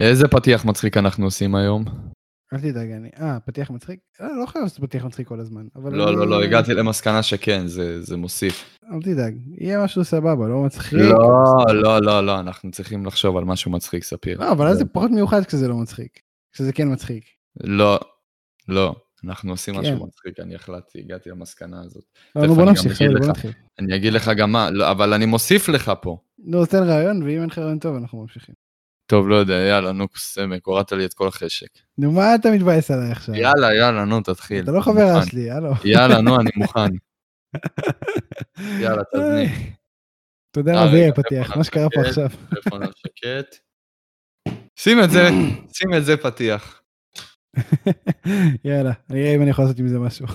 איזה פתיח מצחיק אנחנו עושים היום? אל תדאג, אני... אה, פתיח מצחיק? לא, לא חייב לעשות פתיח מצחיק כל הזמן. לא, אני- לא, לא, הגעתי למסקנה שכן, זה זה מוסיף. אל תדאג, יהיה משהו סבבה, לא מצחיק. לא, לא, לא, לא, אנחנו צריכים לחשוב על משהו מצחיק, ספיר. לא, אבל אז זה פחות מיוחד כשזה לא מצחיק. כשזה כן מצחיק. לא, לא, אנחנו עושים כן. משהו מצחיק, אני החלטתי, הגעתי למסקנה הזאת. לא, נו, בוא נמשיך, בוא. נתחיל. אני אגיד לך גם מה, לא, אבל אני מוסיף לך פה. נו, תן רעיון, ואם אין לך רעיון טוב, אנחנו ממשיכים. טוב, לא יודע, יאללה, נו, סמק, הורדת לי את כל החשק. נו, מה אתה מתבאס עליי עכשיו? יאללה, יאללה, נו, תתחיל. אתה לא חברה. שלי, יאללה. יאללה, נו, אני מוכן. יאללה, תזניק. אתה יודע מה זה יהיה פתיח, מה שקרה פה עכשיו. טלפון על שקט. שים את זה, שים את זה פתיח. יאללה, אני אראה אם אני יכול לעשות עם זה משהו.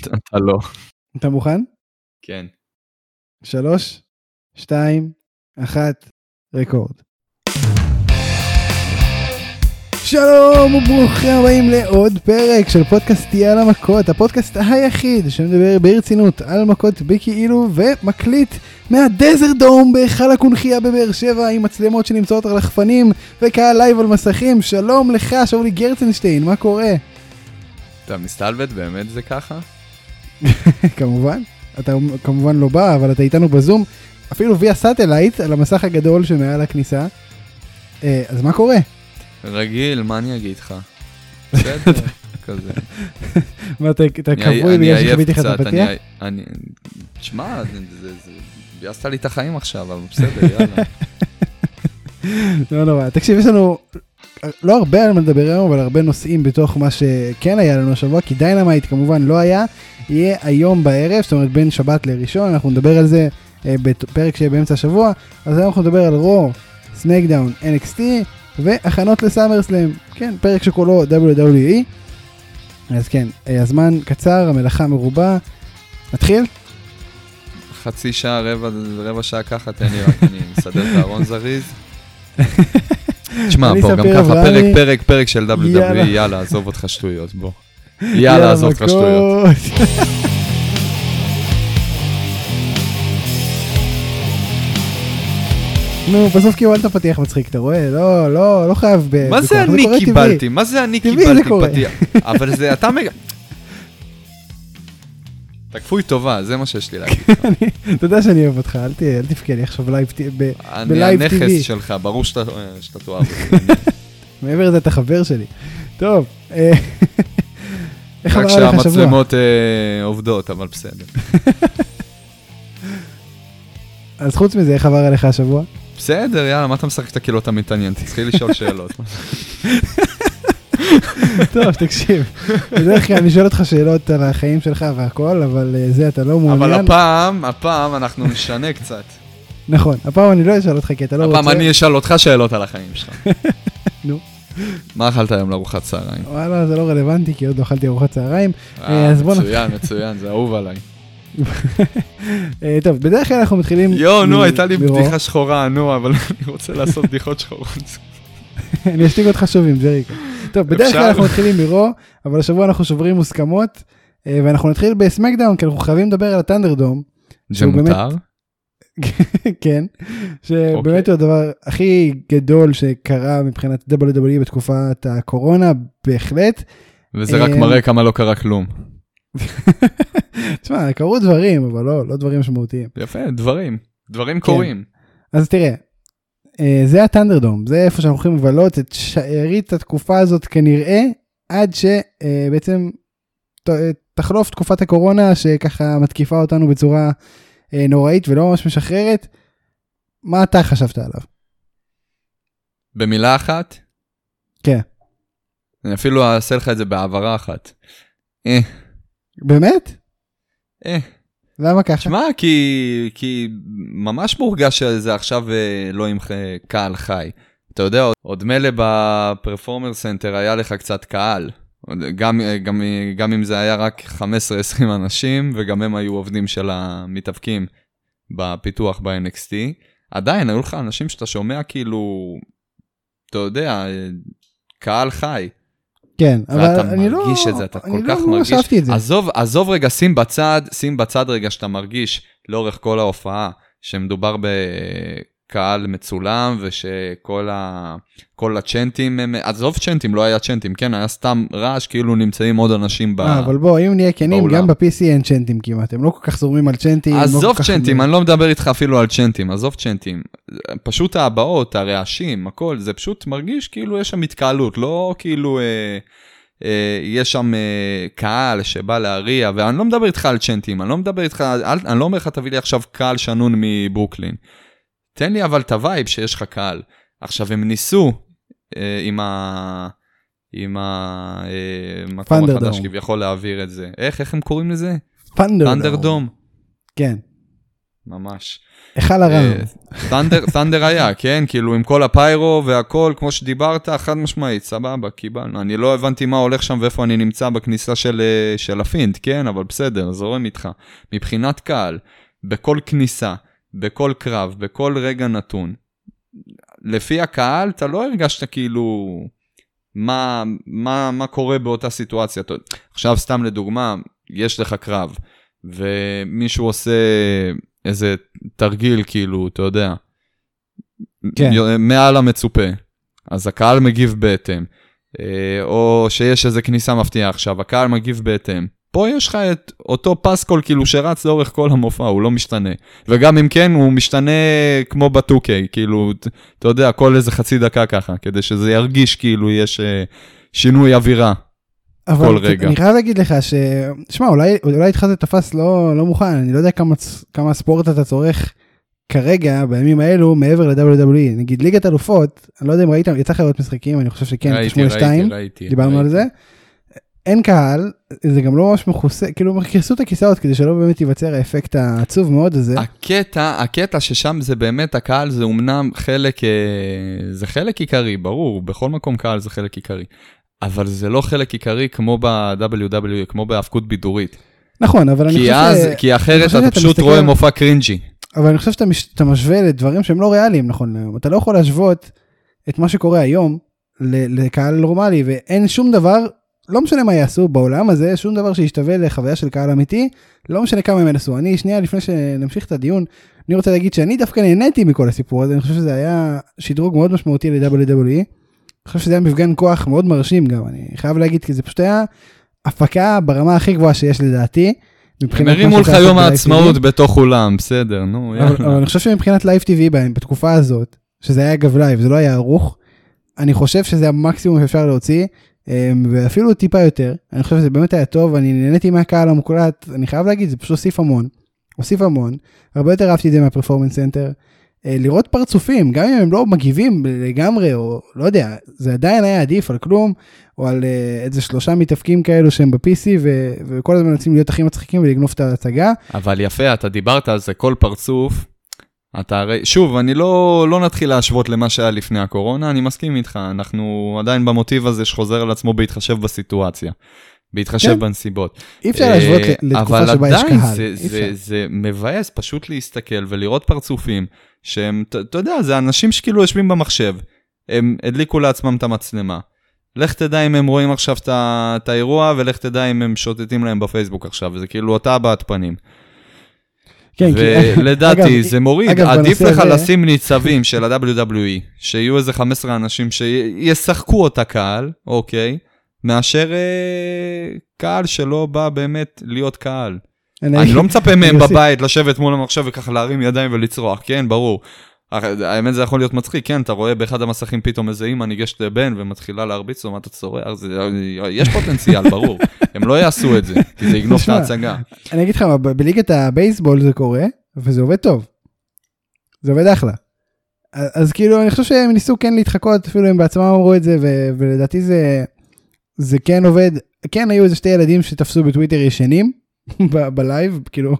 אתה לא. אתה מוכן? כן. שלוש, שתיים, אחת, record. שלום וברוכים הבאים לעוד פרק של פודקאסט תהיה על המכות, הפודקאסט היחיד שמדבר ברצינות על מכות בכאילו ומקליט מה Thunderdome בהיכל הקונכייה בבאר שבע עם מצלמות שנמצאות על רחפנים וקהל live על מסכים. שלום לך, שאולי גרצנשטיין, מה קורה? אתה מסתלבט, באמת זה ככה? כמובן, אתה כמובן לא בא, אבל אתה איתנו בזום, אפילו via satellite על המסך הגדול שמעל הכניסה. אה, אז מה קורה? רגיל, מה אני אגיד לך? בסדר, כזה. מה, אתה כבוי בגלל שחוויתי לך את הפתיח? אני-. תשמע, זה- ביאסת לי את החיים עכשיו, אבל בסדר, יאללה. לא נורא. תקשיב, יש לנו לא הרבה על מה לדבר היום, אבל הרבה נושאים בתוך מה שכן היה לנו השבוע, כי Dynamite כמובן לא היה, יהיה היום בערב, זאת אומרת בין שבת לראשון, אנחנו נדבר על זה אה, בפרק שיהיה באמצע השבוע, אז היום אנחנו נדבר על Raw, SmackDown, NXT, והכנות ל SummerSlam, כן, פרק שכולו WWE. אז כן, אה, הזמן קצר, המלאכה מרובה. נתחיל? חצי שעה, רבע, רבע שעה ככה, תן לי רק, אני מסדר את הארון זריז. תשמע, אני בוא, גם ככה. פרק, פרק, פרק של WWE, יאללה. יאללה, עזוב אותך שטויות, בוא. יאללה, עזוב אותך שטויות. נו, בסוף קיבלת פתיח מצחיק, אתה רואה? לא, לא, לא חייב ב... מה זה אני טבעי. קיבלתי? מה זה אני טבעי קיבלתי. פתיח? אבל זה, אתה מג... אתה כפוי טובה, זה מה שיש לי להגיד. אני- אתה יודע שאני אוהב אותך, אל תבכה לי עכשיו בלייב ט- ב- אני הנכס טבעי. שלך, ברור שאתה שאתה תאהב אותי. מעבר לזה אתה חבר שלי. טוב, אה, איך רק עבר עליך השבוע? שהמצלמות אה, עובדות, אבל בסדר. אז חוץ מזה, איך עבר עליך השבוע? בסדר, יאללה, מה אתה משחק את כאילו אתה מתעניין? תתחיל לשאול שאלות. טוב, תקשיב, בדרך כלל אני שואל אותך שאלות על החיים שלך והכל, אבל אה, זה אתה לא מעוניין. אבל הפעם, הפעם אנחנו נשנה קצת. נכון, הפעם אני לא אשאל אותך כי אתה לא רוצה. הפעם אני אשאל אותך שאלות על החיים שלך. נו. מה אכלת היום לארוחת צהריים? וואלה, זה לא רלוונטי, כי עוד לא אכלתי ארוחת צהריים. אה, אז בוא מצוין, מצוין, זה אהוב עליי. אה, טוב, בדרך כלל אנחנו מתחילים... יואו, נו, הייתה לי. בדיחה שחורה, נו, אבל אני רוצה לעשות בדיחות שחורות. אני אשתיק אותך שוב עם ג'ריקו. טוב, בדרך? כלל אנחנו מתחילים מרו, אבל השבוע אנחנו שוברים מוסכמות, אה, ואנחנו נתחיל בסמקדאון, כי אנחנו חייבים לדבר על הטנדרדום, זה מותר? כן, שבאמת אוקיי. הוא הדבר הכי גדול שקרה מבחינת WWE בתקופת הקורונה, בהחלט. וזה רק אה, מראה כמה לא קרה כלום. תשמע, קרו דברים, אבל לא, לא דברים משמעותיים. יפה, דברים. כן. דברים קורים. אז תראה, אה, זה הטנדרדום, זה איפה שאנחנו הולכים לבלות את שארית התקופה הזאת כנראה, עד שבעצם תחלוף תקופת הקורונה שככה מתקיפה אותנו בצורה אה, נוראית ולא ממש משחררת. מה אתה חשבת עליו? במילה אחת? כן. אני אפילו אעשה לך את זה בהעברה אחת. אה, באמת? אה. למה ככה? שמע, כי, כי ממש מורגש שזה עכשיו אה, לא עם קהל חי. אתה יודע, עוד- מילא ב Performance Center היה לך קצת קהל. גם, אה, גם, אה, גם אם זה היה רק 15-20 אנשים, וגם הם היו עובדים של המתאבקים בפיתוח ב-NXT, עדיין היו לך אנשים שאתה שומע כאילו, אתה יודע, קהל חי. כן, אבל ואתה אני לא... מרגיש את זה, אתה אני כל לא- כך לא מרגיש. חשבתי את זה. עזוב, עזוב רגע, שים בצד, שים בצד רגע שאתה מרגיש לאורך כל ההופעה שמדובר קהל מצולם ושכל ה... כל הצ'נטים, הם... עזוב צ'נטים, לא היה צ'נטים, כן, היה סתם רעש, כאילו נמצאים עוד אנשים ב... אה, אבל בוא, אם נהיה כנים. גם ב-PC אין צ'נטים כמעט, הם לא כל כך זורמים על צ'נטים. לא עזוב כך- צ'נטים, אני לא מדבר איתך אפילו על צ'נטים, עזוב צ'נטים. פשוט ההבעות, הרעשים, הכל, זה פשוט מרגיש כאילו יש שם התקהלות, לא כאילו אה, אה, יש שם אה, קהל שבא להריע, ואני לא מדבר איתך על צ'נטים, אני לא מדבר איתך, אני לא אומר לך תביא לי עכשיו קהל שנון מברוקלין. תן לי אבל את ה vibe שיש לך קהל. עכשיו הם ניסו אה, עם ה... עם המקום Thunderdome. החדש כביכול להעביר את זה. איך, איך הם קוראים לזה? Thunderdome. Thunderdome. כן. ממש. היכל הרעם. אה, Thunder, Thunder היה, כן? כאילו עם כל ה pyro והכל, כמו שדיברת, חד משמעית, סבבה, קיבלנו. אני לא הבנתי מה הולך שם ואיפה אני נמצא בכניסה של, אה, של ה Fiend, כן? אבל בסדר, זורם איתך. מבחינת קהל, בכל כניסה, בכל קרב, בכל רגע נתון, לפי הקהל, אתה לא הרגשת כאילו... מה, מה, מה קורה באותה סיטואציה. עכשיו, סתם לדוגמה, יש לך קרב, ומישהו עושה איזה תרגיל, כאילו, אתה יודע, כן. מעל המצופה, אז הקהל מגיב בהתאם. אה, או שיש איזה כניסה מפתיעה עכשיו, הקהל מגיב בהתאם. פה יש לך את אותו פסקול כאילו שרץ לאורך כל המופע, הוא לא משתנה. וגם אם כן, הוא משתנה כמו ב-2K, כאילו, אתה יודע, כל איזה חצי דקה ככה, כדי שזה ירגיש כאילו יש אה, שינוי אווירה. אבל כל רגע. אני חייב להגיד לך ש... שמע, אולי, אולי איתך זה תפס לא, לא מוכן, אני לא יודע כמה, כמה ספורט אתה צורך כרגע, בימים האלו, מעבר ל-WWE. נגיד ליגת אלופות, אני לא יודע אם ראית, יצא לך לראות משחקים, אני חושב שכן, ראיתי, 8 ראיתי, 2 ראיתי. דיברנו על ראיתי. זה. אין קהל, זה גם לא ממש מכוסה, כאילו כיסו את הכיסאות כדי שלא באמת ייווצר האפקט העצוב מאוד הזה. הקטע, הקטע ששם זה באמת, הקהל זה אומנם חלק, אה, זה חלק עיקרי, ברור, בכל מקום קהל זה חלק עיקרי. אבל זה לא חלק עיקרי כמו ב-WWE, כמו בהאבקות בידורית. נכון, אבל אני חושב אז, ש... כי אחרת אתה פשוט מסתכל רואה מופע קרינג'י. אבל אני חושב שאתה מש... משווה לדברים שהם לא ריאליים נכון. אתה לא יכול להשוות את מה שקורה היום. לקהל נורמלי, ואין שום דבר, לא משנה מה יעשו בעולם הזה, שום דבר שישתווה לחוויה של קהל אמיתי, לא משנה כמה הם ינסו. אני, שנייה לפני שנמשיך את הדיון, אני רוצה להגיד שאני דווקא נהניתי מכל הסיפור הזה, אני חושב שזה היה שדרוג מאוד משמעותי ל-WWE. אני חושב שזה היה מפגן כוח מאוד מרשים גם, אני חייב להגיד, כי זה פשוט היה הפקה ברמה הכי גבוהה שיש לדעתי. הם הרימו לך יום העצמאות TV. בתוך אולם, בסדר, נו, אבל, אבל יאללה. אני חושב שמבחינת live טבעי בהם בתקופה הזאת שזה היה אגב live זה לא היה ערוך אני חושב שזה המקסימום שאפשר להוציא ואפילו טיפה יותר אני חושב שזה באמת היה טוב אני נהניתי מהקהל המוקלט אני חייב להגיד זה פשוט הוסיף המון הוסיף המון הרבה יותר אהבתי את זה מה Performance Center. אה, לראות פרצופים גם אם הם לא מגיבים לגמרי או לא יודע זה עדיין היה עדיף על כלום או על אה, איזה שלושה מתאבקים כאלו שהם ב-PC ו- וכל הזמן רוצים להיות הכי מצחיקים ולגנוב את ההצגה. אבל יפה, אתה דיברת על זה, כל פרצוף. אתה הרי, שוב, אני לא, לא נתחיל להשוות למה שהיה לפני הקורונה, אני מסכים איתך, אנחנו עדיין במוטיב הזה שחוזר על עצמו בהתחשב בסיטואציה, בהתחשב כן. בנסיבות. אי אפשר להשוות אה, לתקופה שבה יש אבל עדיין קהל. זה, זה, מבאס פשוט להסתכל ולראות פרצופים שהם, אתה יודע, זה אנשים שכאילו יושבים במחשב, הם הדליקו לעצמם את המצלמה. לך תדע אם הם רואים עכשיו את האירוע, ולך תדע אם הם שוטטים להם בפייסבוק עכשיו, זה כאילו אתה הבעת פנים. כן, ולדעתי אגב, זה מוריד, אגב, עדיף לך הזה- לשים ניצבים של ה-WWE, שיהיו איזה 15 אנשים שישחקו אותה קהל, אוקיי, מאשר אה, קהל שלא בא באמת להיות קהל. אני לא מצפה מהם. בבית לשבת מול המחשב וככה להרים ידיים ולצרוח, כן, ברור. האמת זה יכול להיות מצחיק, כן, אתה רואה באחד המסכים פתאום איזה אימא ניגשת לבן ומתחילה להרביץ לו, מה אתה צורח? יש פוטנציאל, ברור. הם לא יעשו את זה, כי זה יגנוב את ההצגה. אני אגיד לך, בליגת הבייסבול זה קורה, וזה עובד טוב. זה עובד אחלה. אז כאילו, אני חושב שהם ניסו כן להתחקות, אפילו הם בעצמם אמרו את זה, ולדעתי זה, זה כן עובד. כן, היו איזה שתי ילדים שתפסו בטוויטר ישנים, בלייב, כאילו,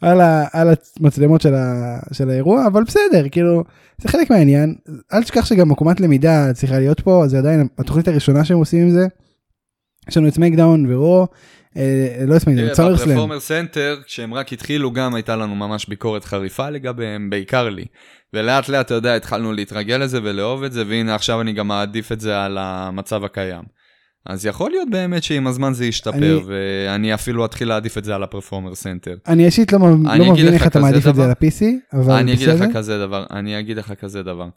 על, ה, על המצלמות של, ה, של האירוע, אבל בסדר, כאילו, זה חלק מהעניין. אל תשכח שגם עקומת למידה צריכה להיות פה, זה עדיין התוכנית הראשונה שהם עושים עם זה. יש לנו את SmackDown ו Raw, אה, לא את SmackDown, את SummerSlam. ב Performance Center, כשהם רק התחילו, גם הייתה לנו ממש ביקורת חריפה לגביהם, בעיקר לי. ולאט לאט, אתה יודע, התחלנו להתרגל לזה ולאהוב את זה, והנה עכשיו אני גם מעדיף את זה על המצב הקיים. אז יכול להיות באמת שעם הזמן זה ישתפר, אני- ואני אפילו אתחיל להעדיף את זה על ה Performance Center. אני אישית לא לא אגיד מבין איך אתה מעדיף את זה דבר. על ה-PC, אבל אני אגיד בסדר. לך כזה דבר, אני אגיד לך כזה דבר.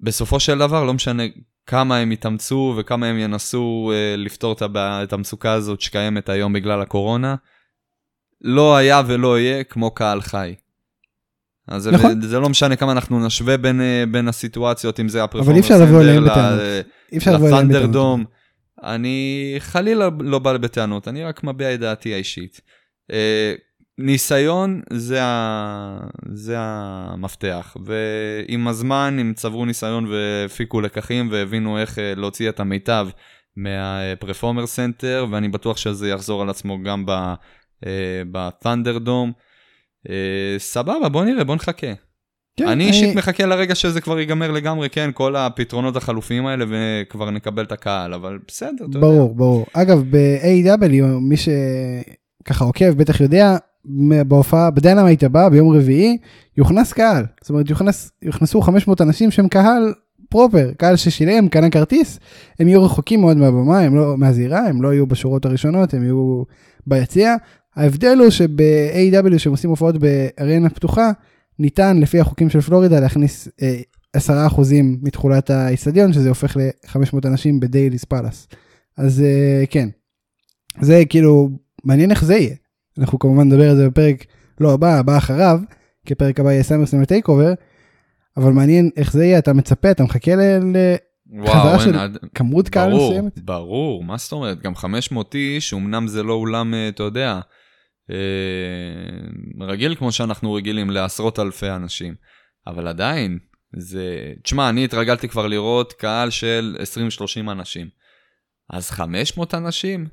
בסופו של דבר, לא משנה כמה הם יתאמצו וכמה הם ינסו אה, לפתור את, הבעיה, את המצוקה הזאת שקיימת היום בגלל הקורונה, לא היה ולא יהיה כמו קהל חי. אז זה, נכון. זה לא משנה כמה אנחנו נשווה בין, אה, בין הסיטואציות, אם זה אבל אי ה Performance אפשר לבוא Center, אליהם בטענות. אי אפשר לבוא אליהם בטענות. ל Thunderdome. אני חלילה לא בא בטענות, אני רק מביע את דעתי האישית. אה, ניסיון זה, ה... זה המפתח, ועם הזמן הם צברו ניסיון והפיקו לקחים והבינו איך אה, להוציא את המיטב מה Performance Center, ואני בטוח שזה יחזור על עצמו גם ב... אה, ב Thunderdome. סבבה, בוא נראה, בוא נחכה. כן, אני אישית מחכה לרגע שזה כבר ייגמר לגמרי, כן, כל הפתרונות החלופיים האלה, וכבר נקבל את הקהל, אבל בסדר, אתה יודע. ברור, ברור. אגב, ב-AEW, מי שככה עוקב בטח יודע, בהופעה, ב Dynamite הבא, ביום רביעי, יוכנס קהל. זאת אומרת, יוכנס, יוכנסו 500 אנשים שהם קהל proper, קהל ששילם, קנה כרטיס, הם יהיו רחוקים מאוד מהבמה, הם לא, מהזירה, הם לא יהיו בשורות הראשונות, הם יהיו ביציע. ההבדל הוא שב-AEW, שהם עושים הופעות בארנה פתוחה, ניתן לפי החוקים של פלורידה להכניס אה, 10% מתכולת האיצטדיון, שזה הופך ל-500 אנשים ב Daily's Place. אז אה, כן, זה כאילו, מעניין איך זה יהיה. אנחנו כמובן נדבר על זה בפרק, לא הבא, הבא אחריו, כי הפרק הבא יהיה SummerSlam TakeOver, אבל מעניין איך זה יהיה, אתה מצפה, אתה מחכה ל- חזרה וואו, של עד- לכמות קהל ברור, מסוימת? ברור, מה זאת אומרת? גם 500 איש, אמנם זה לא אולם, אה, אתה יודע, רגיל כמו שאנחנו רגילים לעשרות אלפי אנשים, אבל עדיין, זה... תשמע, אני התרגלתי כבר לראות קהל של 20-30 אנשים. אז 500 אנשים?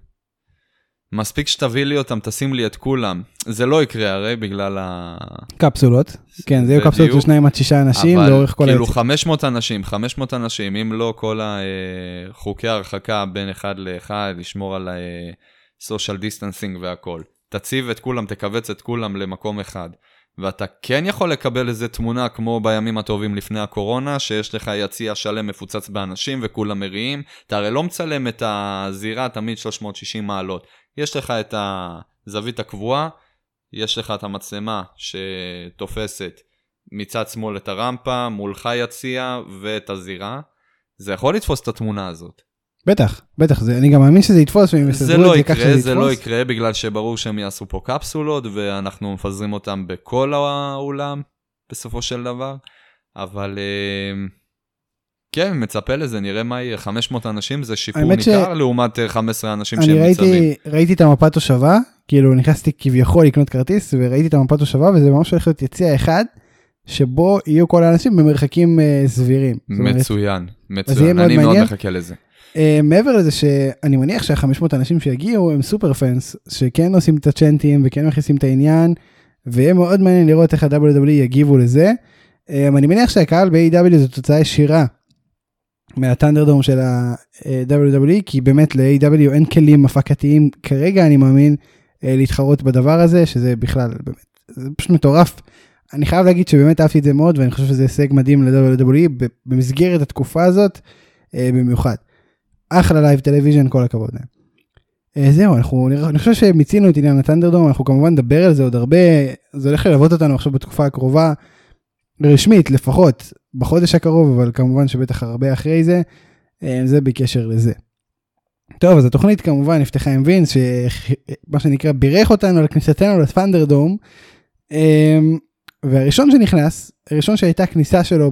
מספיק שתביא לי אותם, תשים לי את כולם. זה לא יקרה הרי בגלל ה... קפסולות, כן, זה יהיו. קפסולות של שניים עד שישה אנשים אבל לאורך כל כאילו היציע. 500 אנשים, 500 אנשים, אם לא כל החוקי ההרחקה בין אחד לאחד, לשמור על ה-social distancing והכל. תציב את כולם, תכווץ את כולם למקום אחד. ואתה כן יכול לקבל איזה תמונה כמו בימים הטובים לפני הקורונה, שיש לך יציע שלם מפוצץ באנשים וכולם מריעים. אתה הרי לא מצלם את הזירה תמיד 360 מעלות. יש לך את הזווית הקבועה, יש לך את המצלמה שתופסת מצד שמאל את הרמפה, מולך יציע ואת הזירה. זה יכול לתפוס את התמונה הזאת. בטח, בטח, זה- אני גם מאמין שזה יתפוס, והם זה יסדרו לא את זה ככה שזה זה לא יתפוס. יקרה בגלל שברור שהם יעשו פה קפסולות ואנחנו מפזרים אותם בכל האולם בסופו של דבר, אבל אה, כן, מצפה לזה, נראה מה יהיה, 500 אנשים זה שיפור האמת ש- ניכר לעומת אה, 15 אנשים אני שהם ניצבים. ראיתי, ראיתי את המפת תושבה, כאילו נכנסתי כביכול לקנות כרטיס, וראיתי את המפת תושבה, וזה ממש הולך להיות יציע אחד, שבו יהיו כל האנשים במרחקים אה, סבירים. אומרת, מצוין, מצוין, אני מאוד מעניין. מחכה לזה. אה, מעבר לזה שאני מניח שה-500 אנשים שיגיעו הם סופר פאנס, שכן עושים את הצ'נטים וכן מכניסים את העניין, ויהיה מאוד מעניין לראות איך ה-WWE יגיבו לזה. אה, אני מניח שהקהל ב-AW זו תוצאה ישירה מה ThunderDome של ה-WWE, כי באמת ל-AEW אין כלים הפקתיים כרגע, אני מאמין, אה, להתחרות בדבר הזה, שזה בכלל, באמת, זה פשוט מטורף. אני חייב להגיד שבאמת אהבתי את זה מאוד, ואני חושב שזה הישג מדהים ל-WWE במסגרת התקופה הזאת, במיוחד. אחלה live television, כל הכבוד להם. אה, זהו, אנחנו, אני חושב שמיצינו את עניין ה ThunderDome, אנחנו כמובן נדבר על זה עוד הרבה, זה הולך ללוות אותנו עכשיו בתקופה הקרובה, רשמית לפחות, בחודש הקרוב, אבל כמובן שבטח הרבה אחרי זה, אה, זה בקשר לזה. טוב, אז התוכנית כמובן נפתחה עם וינס, שמה שנקרא בירך אותנו על כניסתנו ל ThunderDome, אה, והראשון שנכנס, הראשון שהייתה כניסה שלו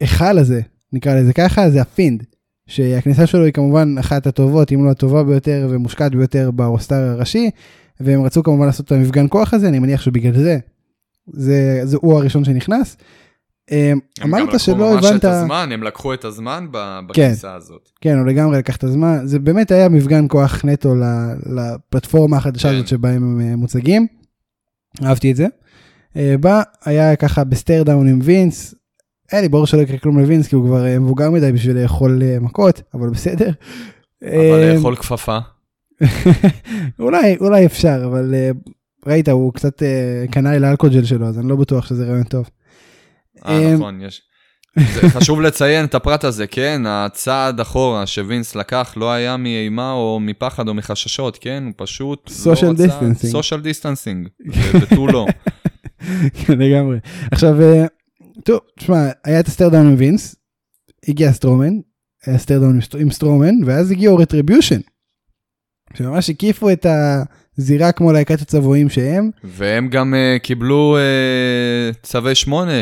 בהיכל הזה, נקרא לזה ככה, זה ה Fiend. שהכניסה שלו היא כמובן אחת הטובות, אם לא הטובה ביותר ומושקעת ביותר ב roster הראשי, והם רצו כמובן לעשות את המפגן כוח הזה, אני מניח שבגלל זה, זה, זה הוא הראשון שנכנס. אה, הם גם אמרת לקחו שלא ממש הבנת, את הזמן, הם לקחו את הזמן בכניסה הזאת. כן, הוא לגמרי לקח את הזמן, זה באמת היה מפגן כוח נטו לפלטפורמה החדשה כן. הזאת שבהם הם אה, מוצגים. אהבתי את זה. אה, בא, היה ככה ב stare down עם וינס, היה לי ברור שלא יקרה כלום לווינס, כי הוא כבר אה, מבוגר מדי בשביל לאכול אה, מכות, אבל בסדר. אבל אה, לאכול כאפה. אולי, אולי אפשר, אבל ראית, הוא קצת קנאי לאלכוג'ל שלו, אז אני לא בטוח שזה רעיון טוב. אה, נכון, יש. חשוב לציין את הפרט הזה, כן? הצעד אחורה שווינס לקח לא היה מאימה או מפחד או מחששות, כן? הוא פשוט... Social distancing. social distancing, ותו לא. לגמרי. עכשיו, טוב, תשמע, היה את ה stare down עם וינס, הגיע סטרומן, היה stare down עם סט- עם סטרומן, ואז הגיעו Retribution. שממש הקיפו את הזירה כמו להקת הצבועים שהם. והם גם אה, קיבלו אה, צווי שמונה,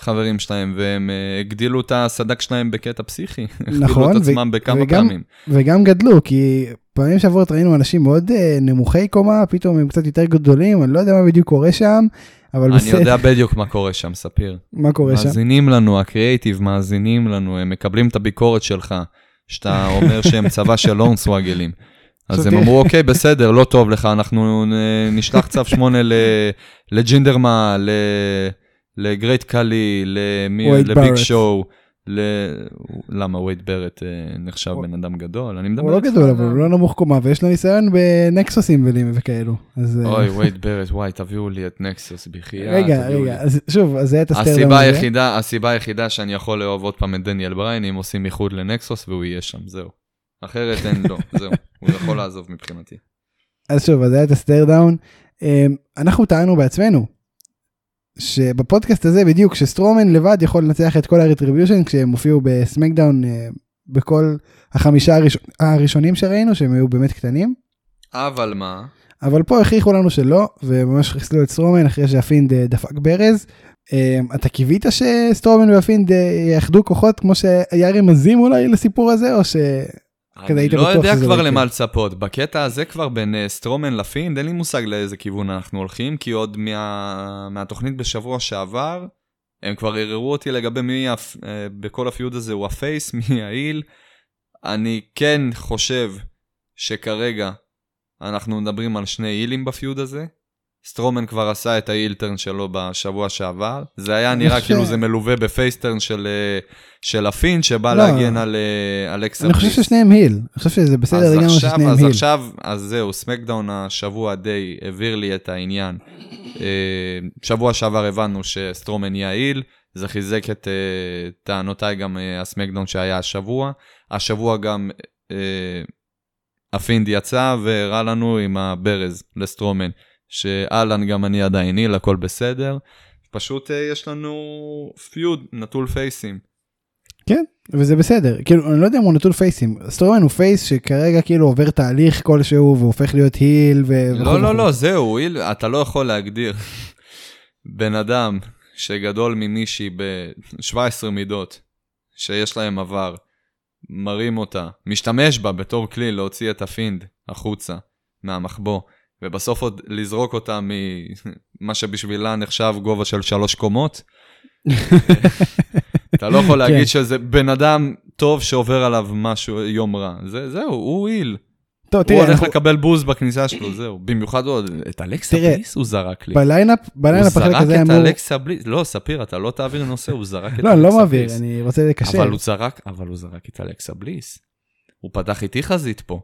חברים שלהם, והם אה, הגדילו את הסד"כ שלהם בקטע פסיכי. נכון, הכפילו את עצמם בכמה וגם- פעמים. וגם גדלו, כי פעמים שעברות ראינו אנשים מאוד אה, נמוכי קומה, פתאום הם קצת יותר גדולים, אני לא יודע מה בדיוק קורה שם, אבל אני בסדר, יודע בדיוק מה קורה שם, ספיר. מה קורה שם. מאזינים לנו, הקריאייטיב מאזינים לנו, הם מקבלים את הביקורת שלך, שאתה אומר שהם צבא של הורנסוואגלים. אז הם. אמרו, אוקיי, בסדר, לא טוב לך, אנחנו נשלח צו 8 ל- לג'ינדרמה, לגרייט קאלי, לביג. שואו. ל... למה וייד ברט אה, נחשב בן אדם גדול? אני מדבר הוא לא גדול, אבל הוא לא נמוך קומה, ויש לו ניסיון בנקסוסים וכאלו. אה, אוי, וייד ברט, וואי, תביאו לי את Nexus, בחייאת. רגע. רגע, שוב, אז זה את הסיבה הזה. היחידה, הסיבה היחידה שאני יכול לאהוב עוד פעם את דניאל בריין, אם עושים איחוד ל Nexus והוא יהיה שם, זהו. אחרת אין לו, זהו. הוא יכול לעזוב מבחינתי. אז שוב, אז היה את ה stare down. אמ, אנחנו טענו בעצמנו, שבפודקאסט הזה בדיוק, שסטרומן לבד יכול לנצח את כל ה Retribution כשהם הופיעו ב SmackDown אה, בכל החמישה הראשון, הראשונים שראינו, שהם היו באמת קטנים. אבל מה? אבל פה הוכיחו לנו שלא, וממש חיסלו את סטרומן אחרי שה Fiend אה, דפק ברז. אמ, אתה קיווית שסטרומן וה Fiend אה, יאחדו כוחות כמו שהיה רמזים אולי לסיפור הזה, או ש... כזה אני היית לא בטוח יודע שזה כבר לא למה יקרה. לצפות. בקטע הזה כבר בין אה, סטרומן ל Fiend, אין לי מושג לאיזה כיוון אנחנו הולכים, כי עוד מה... מהתוכנית בשבוע שעבר, הם כבר ערערו אותי לגבי מי הפ... אה, בכל ה feud הזה הוא ה face, מי ה heel. אני כן חושב שכרגע אנחנו מדברים על שני הילים ב feud הזה. סטרומן כבר עשה את ה heel turn שלו בשבוע שעבר. זה היה נראה חושב- כאילו זה מלווה ב face turn של, אה, של ה Fiend, שבא לא. להגן על אה, אלכסה אני חושב. ששניהם heel, אני חושב שזה בסדר אז לגמרי ששניהם אז heel. עכשיו, אז זהו, SmackDown השבוע די העביר לי את העניין. אה, שבוע שעבר הבנו שסטרומן יהיה heel, זה חיזק את טענותיי גם ה SmackDown שהיה השבוע. השבוע גם ה Fiend יצא והראה לנו עם הברז לסטרומן, שאהלן גם אני עדיין heel, הכל בסדר. פשוט אה, יש לנו feud נטול פייסים. כן, וזה בסדר. כאילו, אני לא יודע אם הוא נטול פייסים. סטרומן הוא face שכרגע כאילו עובר תהליך כלשהו והופך להיות heel ו... לא, לא. לא, זהו, heel, אתה לא יכול להגדיר בן אדם שגדול ממישהי ב-17 מידות, שיש להם עבר, מרים אותה, משתמש בה בתור כלי להוציא את ה Fiend החוצה מהמחבוא, ובסוף עוד לזרוק אותה ממה שבשבילה נחשב גובה של שלוש קומות. אתה לא יכול כן. להגיד שזה בן אדם טוב שעובר עליו משהו, יום רע. זה, זהו, הוא heel. טוב, הוא תראה, הולך אנחנו- לקבל בוז בכניסה שלו, זהו. במיוחד עוד, את אלכסה תראה, בליס הוא זרק לי. ב lineup, הוא ב lineup החלק זרק הזה את אמור... אלכסה בליס, לא, ספיר, אתה לא תעביר נושא, הוא זרק את אלכסה לא, בליס. אני לא מעביר, אני רוצה לקשר. אבל הוא זרק, אבל הוא זרק את אלכסה בליס. הוא פתח איתי חזית פה.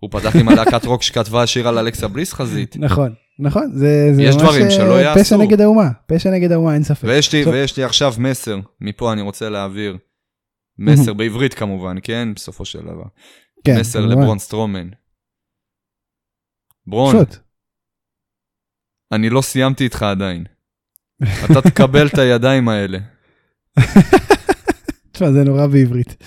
הוא פתח עם הלהקת רוק שכתבה שיר על אלכסה בליס חזית. נכון, נכון, זה זה יש ממש דברים שלא אה, יעשו. פשע נגד האומה, פשע נגד האומה, אין ספק. ויש לי, ויש לי עכשיו מסר, מפה אני רוצה להעביר. מסר בעברית כמובן, כן? בסופו של דבר. כן, מסר. לברון סטרומן. ברון, פשוט. אני לא סיימתי איתך עדיין. אתה תקבל את הידיים האלה. תשמע, זה נורא בעברית.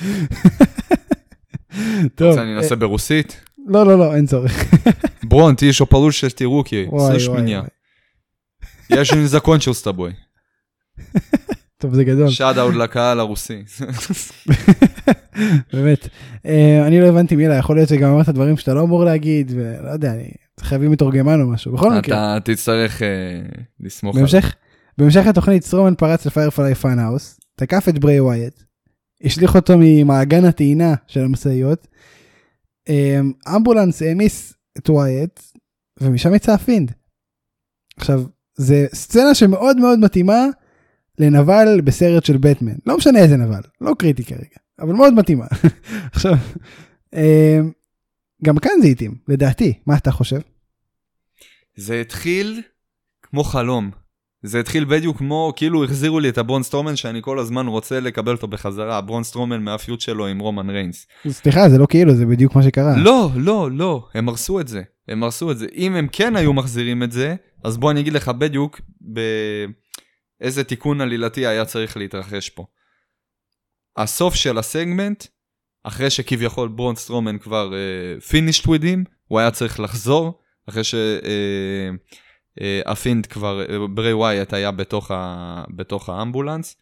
טוב, רוצה אני אנסה ברוסית? אה, לא, לא, לא, אין צורך. Брон, ты еще получишь эти руки, וואי, слышь וואי, меня? וואי. Я же не закончил с тобой. טוב, זה גדול. שאט-אאוט לקהל הרוסי. באמת. אה, אני לא הבנתי מילה, יכול להיות שגם אמרת דברים שאתה לא אמור להגיד, ולא יודע, אני... חייבים מתורגמן או משהו. בכל מקרה, אתה תצטרך אה, לסמוך עליו. בהמשך, בהמשך התוכנית, סטרומן פרץ לפיירפליי פאנהאוס, תקף את ברי ווייט, השליך אותו ממעגן הטעינה של המשאיות, אה, אמבולנס העמיס את ווייט, ומשם יצא ה Fiend. עכשיו, זה סצנה שמאוד מאוד מתאימה לנבל בסרט של בטמן. לא משנה איזה נבל, לא קריטי כרגע, אבל מאוד מתאימה. עכשיו, אה, גם כאן זה התאים, לדעתי, מה אתה חושב? זה התחיל כמו חלום. זה התחיל בדיוק כמו, כאילו החזירו לי את הברון סטרומן שאני כל הזמן רוצה לקבל אותו בחזרה, הברון סטרומן מה feud שלו עם רומן ריינס. סליחה, זה לא כאילו, זה בדיוק מה שקרה. לא, לא, לא, הם הרסו את זה. הם הרסו את זה. אם הם כן היו מחזירים את זה, אז בוא אני אגיד לך בדיוק באיזה תיקון עלילתי היה צריך להתרחש פה. הסוף של הסגמנט, אחרי שכביכול ברון סטרומן כבר finished אה, with him, הוא היה צריך לחזור, אחרי שהפינד אה, אה, כבר, אה, ברי ווייט היה בתוך, ה, בתוך האמבולנס.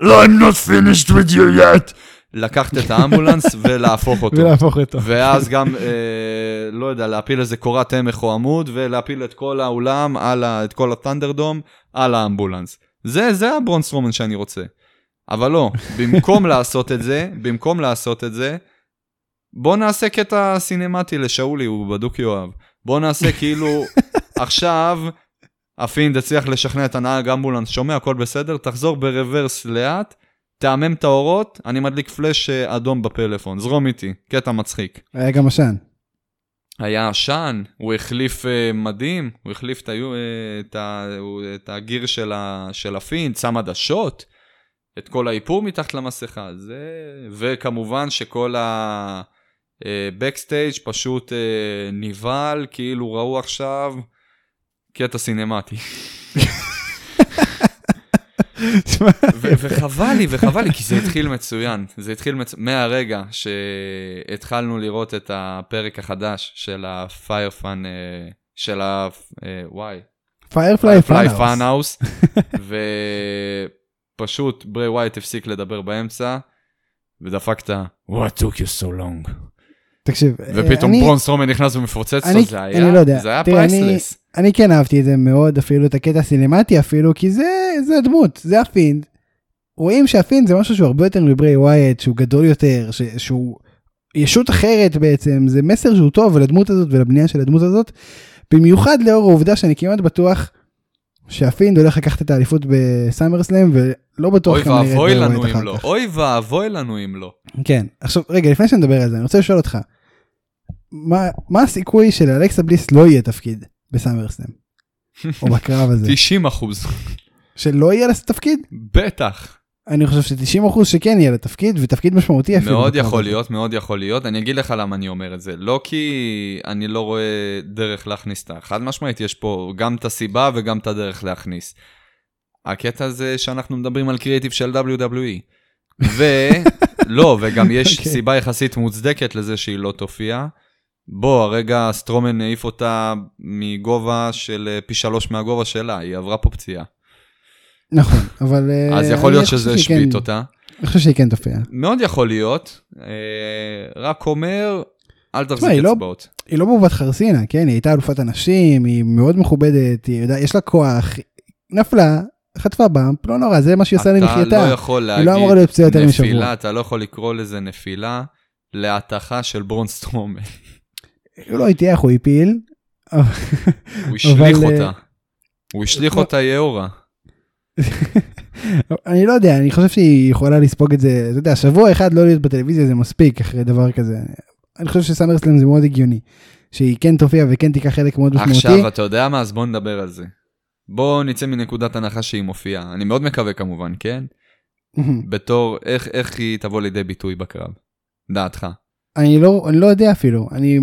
לא, I'm not finished with you yet. לקחת את האמבולנס ולהפוך אותו. ולהפוך אותו. ואז גם, אה, לא יודע, להפיל איזה קורת עמך או עמוד, ולהפיל את כל האולם, על ה, את כל הת'אנדרדום, על האמבולנס. זה, זה הברון שאני רוצה. אבל לא, במקום לעשות את זה, במקום לעשות את זה, בוא נעשה קטע סינמטי לשאולי, הוא בדוק יואב. בוא נעשה כאילו, עכשיו, הפינד הצליח לשכנע את הנהג אמבולנס, שומע, הכל בסדר, תחזור ברוורס לאט, תעמעם את האורות, אני מדליק פלאש אה, אדום בפלאפון, זרום איתי, קטע מצחיק. היה גם עשן. היה עשן, הוא החליף אה, מדים, הוא החליף את, אה, את, ה, את ה gear של, ה, של הפינד, שם עדשות, את כל האיפור מתחת למסכה, זה... וכמובן שכל ה-Backstage אה, פשוט אה, נבהל, כאילו ראו עכשיו קטע סינמטי. וחבל לי, וחבל לי, כי זה התחיל מצוין. זה התחיל מצוין, מהרגע שהתחלנו לראות את הפרק החדש של הפיירפאן, של ה... וואי. פיירפליי פאנהאוס. ופשוט ברי ווייט הפסיק לדבר באמצע, ודפק את, What took you so long? תקשיב, ופתאום אני, ברון סטרומן נכנס ומפוצץ אני, אותו, זה היה, אני לא יודע. זה היה תראה, אני- priceless. אני כן אהבתי את זה מאוד, אפילו את הקטע הסינמטי אפילו, כי זה, זה הדמות, זה הפינד. רואים שהפינד זה משהו שהוא הרבה יותר מברי ווייט, שהוא גדול יותר, ש, שהוא ישות אחרת בעצם, זה מסר שהוא טוב לדמות הזאת ולבנייה של הדמות הזאת, במיוחד לאור העובדה שאני כמעט בטוח שהפינד הולך לקחת את האליפות בסאמרסלאם, ולא בטוח אוי כמה נראה את ואבוי ברי לנו ווייט אם אחר לא, כך. אוי ואבוי לנו אם לא. כן, עכשיו רגע לפני שנדבר על זה אני רוצה לשאול אותך, מה, מה הסיכוי שלאלכסה בליס לא יהיה תפקיד בסאמרסלאם? או בקרב הזה, 90 אחוז, שלא יהיה לה תפקיד? בטח. אני חושב ש-90 אחוז שכן יהיה לה תפקיד ותפקיד משמעותי אפילו. מאוד יכול הזה. להיות, מאוד יכול להיות. אני אגיד לך למה אני אומר את זה. לא כי אני לא רואה דרך להכניס את ה... חד משמעית, יש פה גם את הסיבה וגם את הדרך להכניס. הקטע זה שאנחנו מדברים על קריאיטיב של WWE. ולא, וגם יש אוקיי. סיבה יחסית מוצדקת לזה שהיא לא תופיע. בוא, הרגע סטרומן העיף אותה מגובה של אה, פי שלוש מהגובה שלה, היא עברה פה פציעה. נכון, אבל... אה, אז יכול להיות שזה שהיא כן- השבית אותה. אני חושב שהיא כן תופיע. מאוד יכול להיות, אה, רק אומר, אל תחזיק לא- אצבעות. היא לא בובת חרסינה, כן? היא הייתה אלופת הנשים, היא מאוד מכובדת, היא יודע, יש לה כוח, נפלה, חטפה באמפ, לא נורא, זה מה שהיא עושה אתה למחייתה. לא יכול היא לא אמורה להגיד להיות פציעה יותר משבוע. נפילה, אתה לא יכול לקרוא לזה נפילה להטחה של ברון סטרומן. הוא לא הטיח, הוא הפיל. הוא השליך אבל, אותה. אה, הוא השליך לא. אותה יאורה. אני לא יודע, אני חושב שהיא יכולה לספוג את זה, אתה יודע, שבוע אחד לא להיות בטלוויזיה זה מספיק אחרי דבר כזה. אני חושב שסאמרסלאם זה מאוד הגיוני. שהיא כן תופיע וכן תיקח חלק מאוד משמעותי. עכשיו, אתה יודע מה? אז בוא נדבר על זה. בוא נצא מנקודת הנחה שהיא מופיעה. אני מאוד מקווה כמובן, כן? בתור, איך, איך היא תבוא לידי ביטוי בקרב? דעתך. אני לא, אני לא יודע אפילו, אני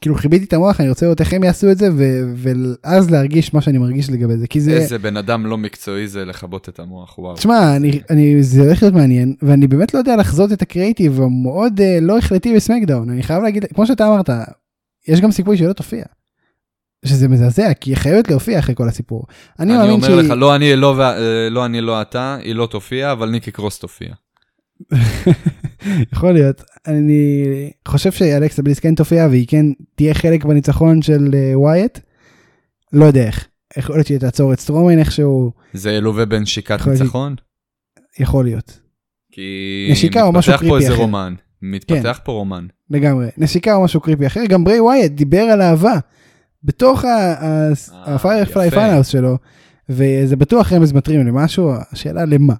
כאילו חיביתי את המוח, אני רוצה לראות איך הם יעשו את זה, ו- ואז להרגיש מה שאני מרגיש לגבי זה, כי זה, איזה בן אדם לא מקצועי זה לכבות את המוח, וואו. תשמע, אני, אני, זה הולך להיות מעניין, ואני באמת לא יודע לחזות את הקריאיטיב המאוד אה, לא החלטי בסמקדאון, אני חייב להגיד, כמו שאתה אמרת, יש גם סיכוי שלא תופיע. שזה מזעזע, כי היא חייבת להופיע אחרי כל הסיפור. אני, אני מאמין אומר שהיא... לך, לא אני, לא, אה, לא אני, לא אתה, היא לא תופיע, אבל ניקי קרוס תופיע. יכול להיות. אני חושב שאלכסה בליס כן תופיע והיא כן תהיה חלק בניצחון של אה, ווייט. לא יודע איך. יכול להיות שהיא תעצור את סטרומן איכשהו, זה ילווה יכול להיות. ניצחון? יכול להיות. כי נשיקה או משהו מתפתח פה creepy איזה אחר. רומן. מתפתח פה רומן. לגמרי. נשיקה או משהו creepy אחר. גם ברי ווייט דיבר על אהבה. בתוך אה, הפיירפליי. פאנהאוס שלו. וזה בטוח רמז מטרים למשהו, השאלה למה.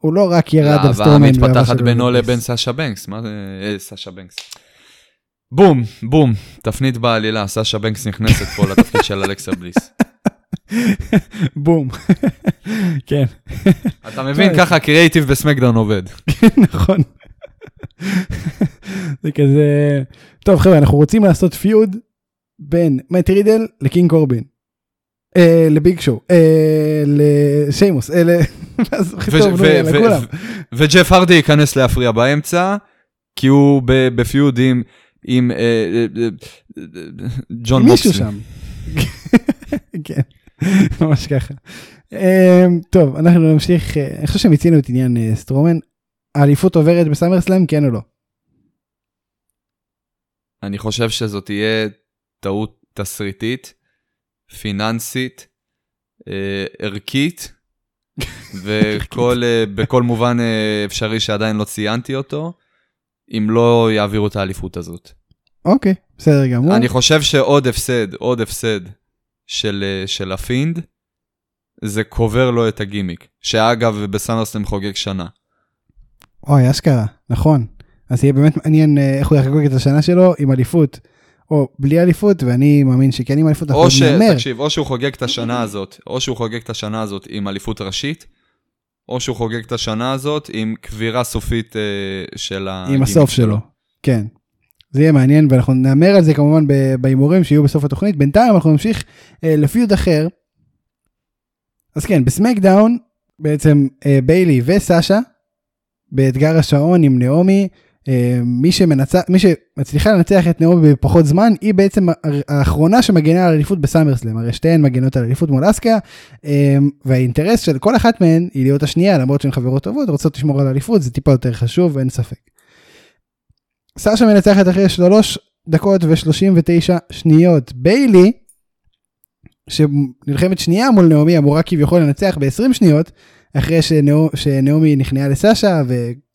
הוא לא רק ירד על האהבה סטרומן. ואהבה מתפתחת בינו. לבין סאשה בנקס. מה זה? אה, סאשה בנקס. בום, בום, תפנית בעלילה, סאשה בנקס נכנסת פה לתפקיד של אלכסה בליס. בום. כן, אתה מבין, ככה קריאיטיב בסמקדאון עובד. נכון. זה כזה... טוב חבר'ה, אנחנו רוצים לעשות feud בין מאט רידל לקינג קורבין. אה, לביג שואו, אה, לשיימוס, אה, וג'ף הרדי ייכנס להפריע באמצע, כי הוא בפיוד עם, ג'ון מישהו מוקסלי. שם. כן, ממש ככה. אה, טוב, אנחנו נמשיך, אני חושב שמיצינו את עניין סטרומן. האליפות עוברת בסאמרסלאם, כן או לא? אני חושב שזאת תהיה טעות תסריטית, פיננסית, אה, ערכית, וכל, אה, מובן אה, אפשרי שעדיין לא ציינתי אותו, אם לא יעבירו את האליפות הזאת. אוקיי, בסדר גמור. אני חושב שעוד הפסד, עוד הפסד של, אה, של הפינד, זה קובר לו את הגימיק, שאגב בסאמרסלם חוגג שנה. אוי, אשכרה, נכון. אז יהיה באמת מעניין אה, איך הוא יחגוג את השנה שלו עם אליפות, או בלי אליפות, ואני מאמין שכן עם אליפות, אנחנו ש... נהמר. תקשיב, או שהוא חוגג את השנה הזאת, או שהוא חוגג את השנה הזאת עם אליפות ראשית, או שהוא חוגג את השנה הזאת עם קבירה סופית אה, של ה... עם הסוף שלו. כן. זה יהיה מעניין ואנחנו נהמר על זה כמובן בהימורים שיהיו בסוף התוכנית. בינתיים אנחנו נמשיך אה, לפיוד אחר. אז כן, בסמקדאון בעצם אה, ביילי וסאשה באתגר השעון עם נעמי. אה, מי, שמנצח, מי שמצליחה לנצח את נעמי בפחות זמן היא בעצם האחרונה שמגנה על אליפות בסאמרסלם הרי שתיהן מגנות על אליפות מול אסקה אה, והאינטרס של כל אחת מהן היא להיות השנייה למרות שהן חברות טובות רוצות לשמור על אליפות זה טיפה יותר חשוב אין ספק. סשה מנצחת אחרי 3 דקות ו-39 שניות. ביילי, שנלחמת שנייה מול נעמי, אמורה כביכול לנצח ב-20 שניות, אחרי שנעמי, נכנעה לסשה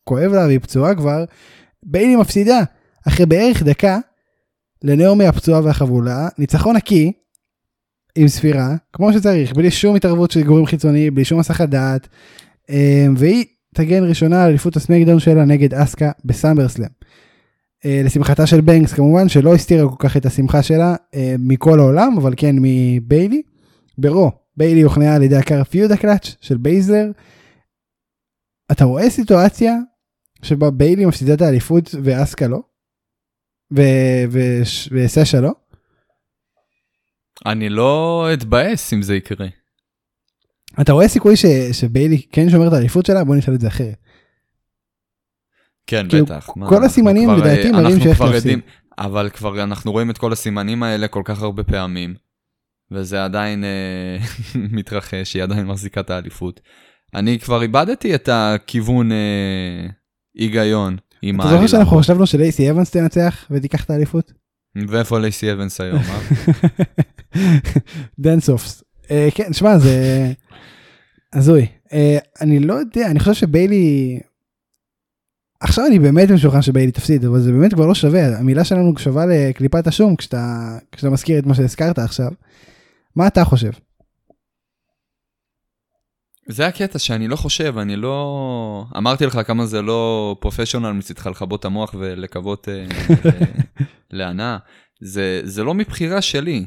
וכואב לה והיא פצועה כבר, ביילי מפסידה אחרי בערך דקה לנעמי הפצועה והחבולה, ניצחון נקי עם ספירה, כמו שצריך, בלי שום התערבות של גורם חיצוני, בלי שום הסחת דעת, אה, והיא תגן ראשונה על אליפות הסמקדאון שלה נגד אסקה בסאמברסלאם. אה, לשמחתה של בנקס כמובן שלא הסתירה כל כך את השמחה שלה אה, מכל העולם אבל כן מביילי. ברו ביילי הוכנעה על ידי הקריפודה קלאץ' של בייזלר. אתה רואה סיטואציה שבה ביילי מפסידה את האליפות ואסקה לא? וסשה לא? אני לא אתבאס אם זה יקרה. אתה רואה סיכוי ש- שביילי כן שומר את האליפות שלה? בוא נשאל את זה אחרת. כן, כאילו, בטח. מה, כל אנחנו הסימנים לדעתי אה, מראים שיש להפסיד. אבל כבר אנחנו רואים את כל הסימנים האלה כל כך הרבה פעמים, וזה עדיין אה, מתרחש, היא עדיין מחזיקה את האליפות. אני כבר איבדתי את הכיוון אה, היגיון עם אתה זוכר העלילה. שאנחנו חשבנו שלייסי אבנס תנצח ותיקח את האליפות? ואיפה לייסי אבנס היום, אה? dance-offs. אה, כן, שמע, זה הזוי. אה, אני לא יודע, אני חושב שביילי... עכשיו אני באמת משוכנע שביילי תפסיד, אבל זה באמת כבר לא שווה. המילה שלנו שווה לקליפת השום כשאתה, כשאתה מזכיר את מה שהזכרת עכשיו. מה אתה חושב? זה הקטע שאני לא חושב, אני לא... אמרתי לך כמה זה לא פרופשיונל מצדך לכבות את המוח ולקוות אה, להנאה. זה, זה לא מבחירה שלי.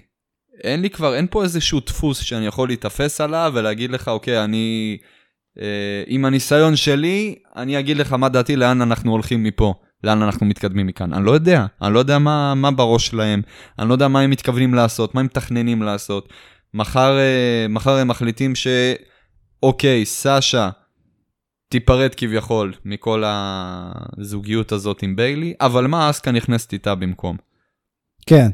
אין לי כבר, אין פה איזשהו דפוס שאני יכול להיתפס עליו ולהגיד לך, אוקיי, אני... אה, עם הניסיון שלי, אני אגיד לך מה דעתי, לאן אנחנו הולכים מפה, לאן אנחנו מתקדמים מכאן. אני לא יודע, אני לא יודע מה, מה בראש שלהם, אני לא יודע מה הם מתכוונים לעשות, מה הם מתכננים לעשות. מחר, אה, מחר הם מחליטים ש... אוקיי, סאשה תיפרד כביכול מכל הזוגיות הזאת עם ביילי, אבל מה אסקה נכנסת איתה במקום? כן,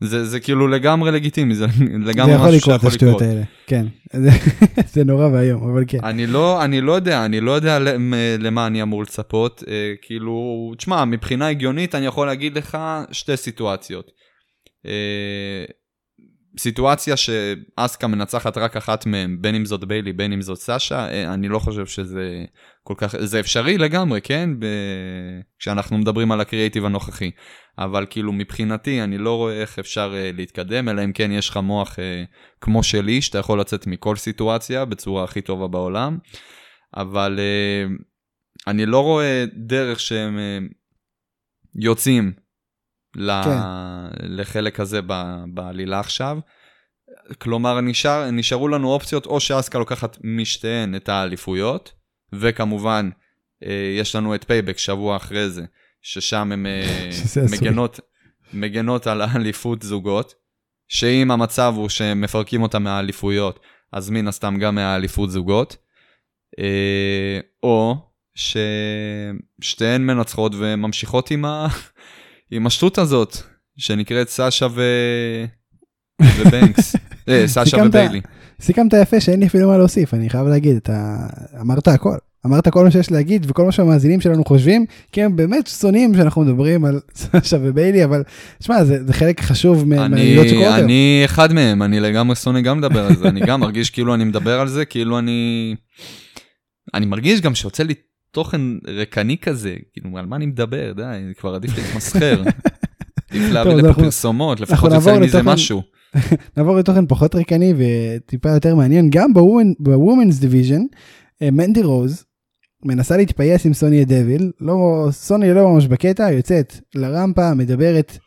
זה, זה כאילו לגמרי לגיטימי, זה זה לגמרי יכול משהו לקרות שיכול השטויות לקרות. האלה. כן, זה- זה נורא ואיום, אבל כן. אני לא, אני לא יודע, אני לא יודע למ- למה אני אמור לצפות. אה, כאילו, תשמע, מבחינה הגיונית אני יכול להגיד לך שתי סיטואציות. אה, סיטואציה שאסקה מנצחת רק אחת מהם, בין אם זאת ביילי, בין אם זאת סאשה, אה, אני לא חושב שזה כל כך, זה אפשרי לגמרי, כן? ב... כשאנחנו מדברים על הקריאיטיב הנוכחי. אבל כאילו מבחינתי אני לא רואה איך אפשר uh, להתקדם, אלא אם כן יש לך מוח uh, כמו שלי, שאתה יכול לצאת מכל סיטואציה בצורה הכי טובה בעולם. אבל אה, אני לא רואה דרך שהם אה, יוצאים. כן. לחלק הזה. בעלילה עכשיו. כלומר, נשאר, נשארו לנו אופציות, או שאסקה לוקחת משתיהן את האליפויות, וכמובן, אה, יש לנו את פייבק שבוע אחרי זה, ששם הן אה. מגנות, מגנות על האליפות זוגות, שאם המצב הוא שמפרקים אותה מהאליפויות, אז מן הסתם גם מהאליפות זוגות, אה, או ששתיהן מנצחות וממשיכות עם, ה... עם השטות הזאת, שנקראת סאשה ו... ובנקס, אה, סאשה. וביילי. סיכמת יפה שאין לי אפילו מה להוסיף, אני חייב להגיד, אתה אמרת הכל. אמרת כל מה שיש להגיד וכל מה שהמאזינים שלנו חושבים, כי הם באמת שונאים שאנחנו מדברים על סשה וביילי, אבל שמע, זה, זה חלק חשוב מה- מהעליות שקורות היום. אני אחד מהם, אני לגמרי שונא גם לדבר על זה, אני גם מרגיש כאילו אני מדבר על זה, כאילו אני... אני מרגיש גם שיוצא לי תוכן ריקני כזה, כאילו על מה אני מדבר, די, כבר עדיף להתמסחר. עדיף להביא לפה פרסומות, לפחות יוצא מזה משהו. נעבור לתוכן פחות ריקני וטיפה יותר מעניין, גם ב women's division, מנדי רוז מנסה להתפייס עם סוניה דוויל, לא, סוניה לא ממש בקטע, יוצאת לרמפה, מדברת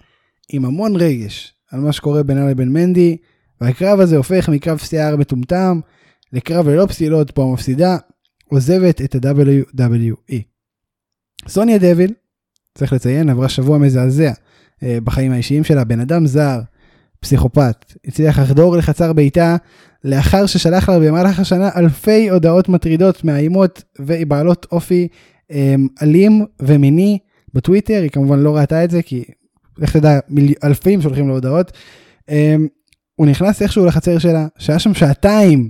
עם המון רגש על מה שקורה בינה לבין מנדי, והקרב הזה הופך מקרב שיער מטומטם לקרב ללא פסילות, פה המפסידה עוזבת את ה-WWE. סוניה דביל, צריך לציין, עברה שבוע מזעזע אה, בחיים האישיים שלה, בן אדם זר, פסיכופת, הצליח לחדור לחצר ביתה לאחר ששלח לה במהלך השנה אלפי הודעות מטרידות, מאיימות ובעלות אופי אמ, אלים ומיני בטוויטר, היא כמובן לא ראתה את זה כי לך תדע מיל... אלפים שולחים לו הודעות. אמ, הוא נכנס איכשהו לחצר שלה, שהיה שם שעתיים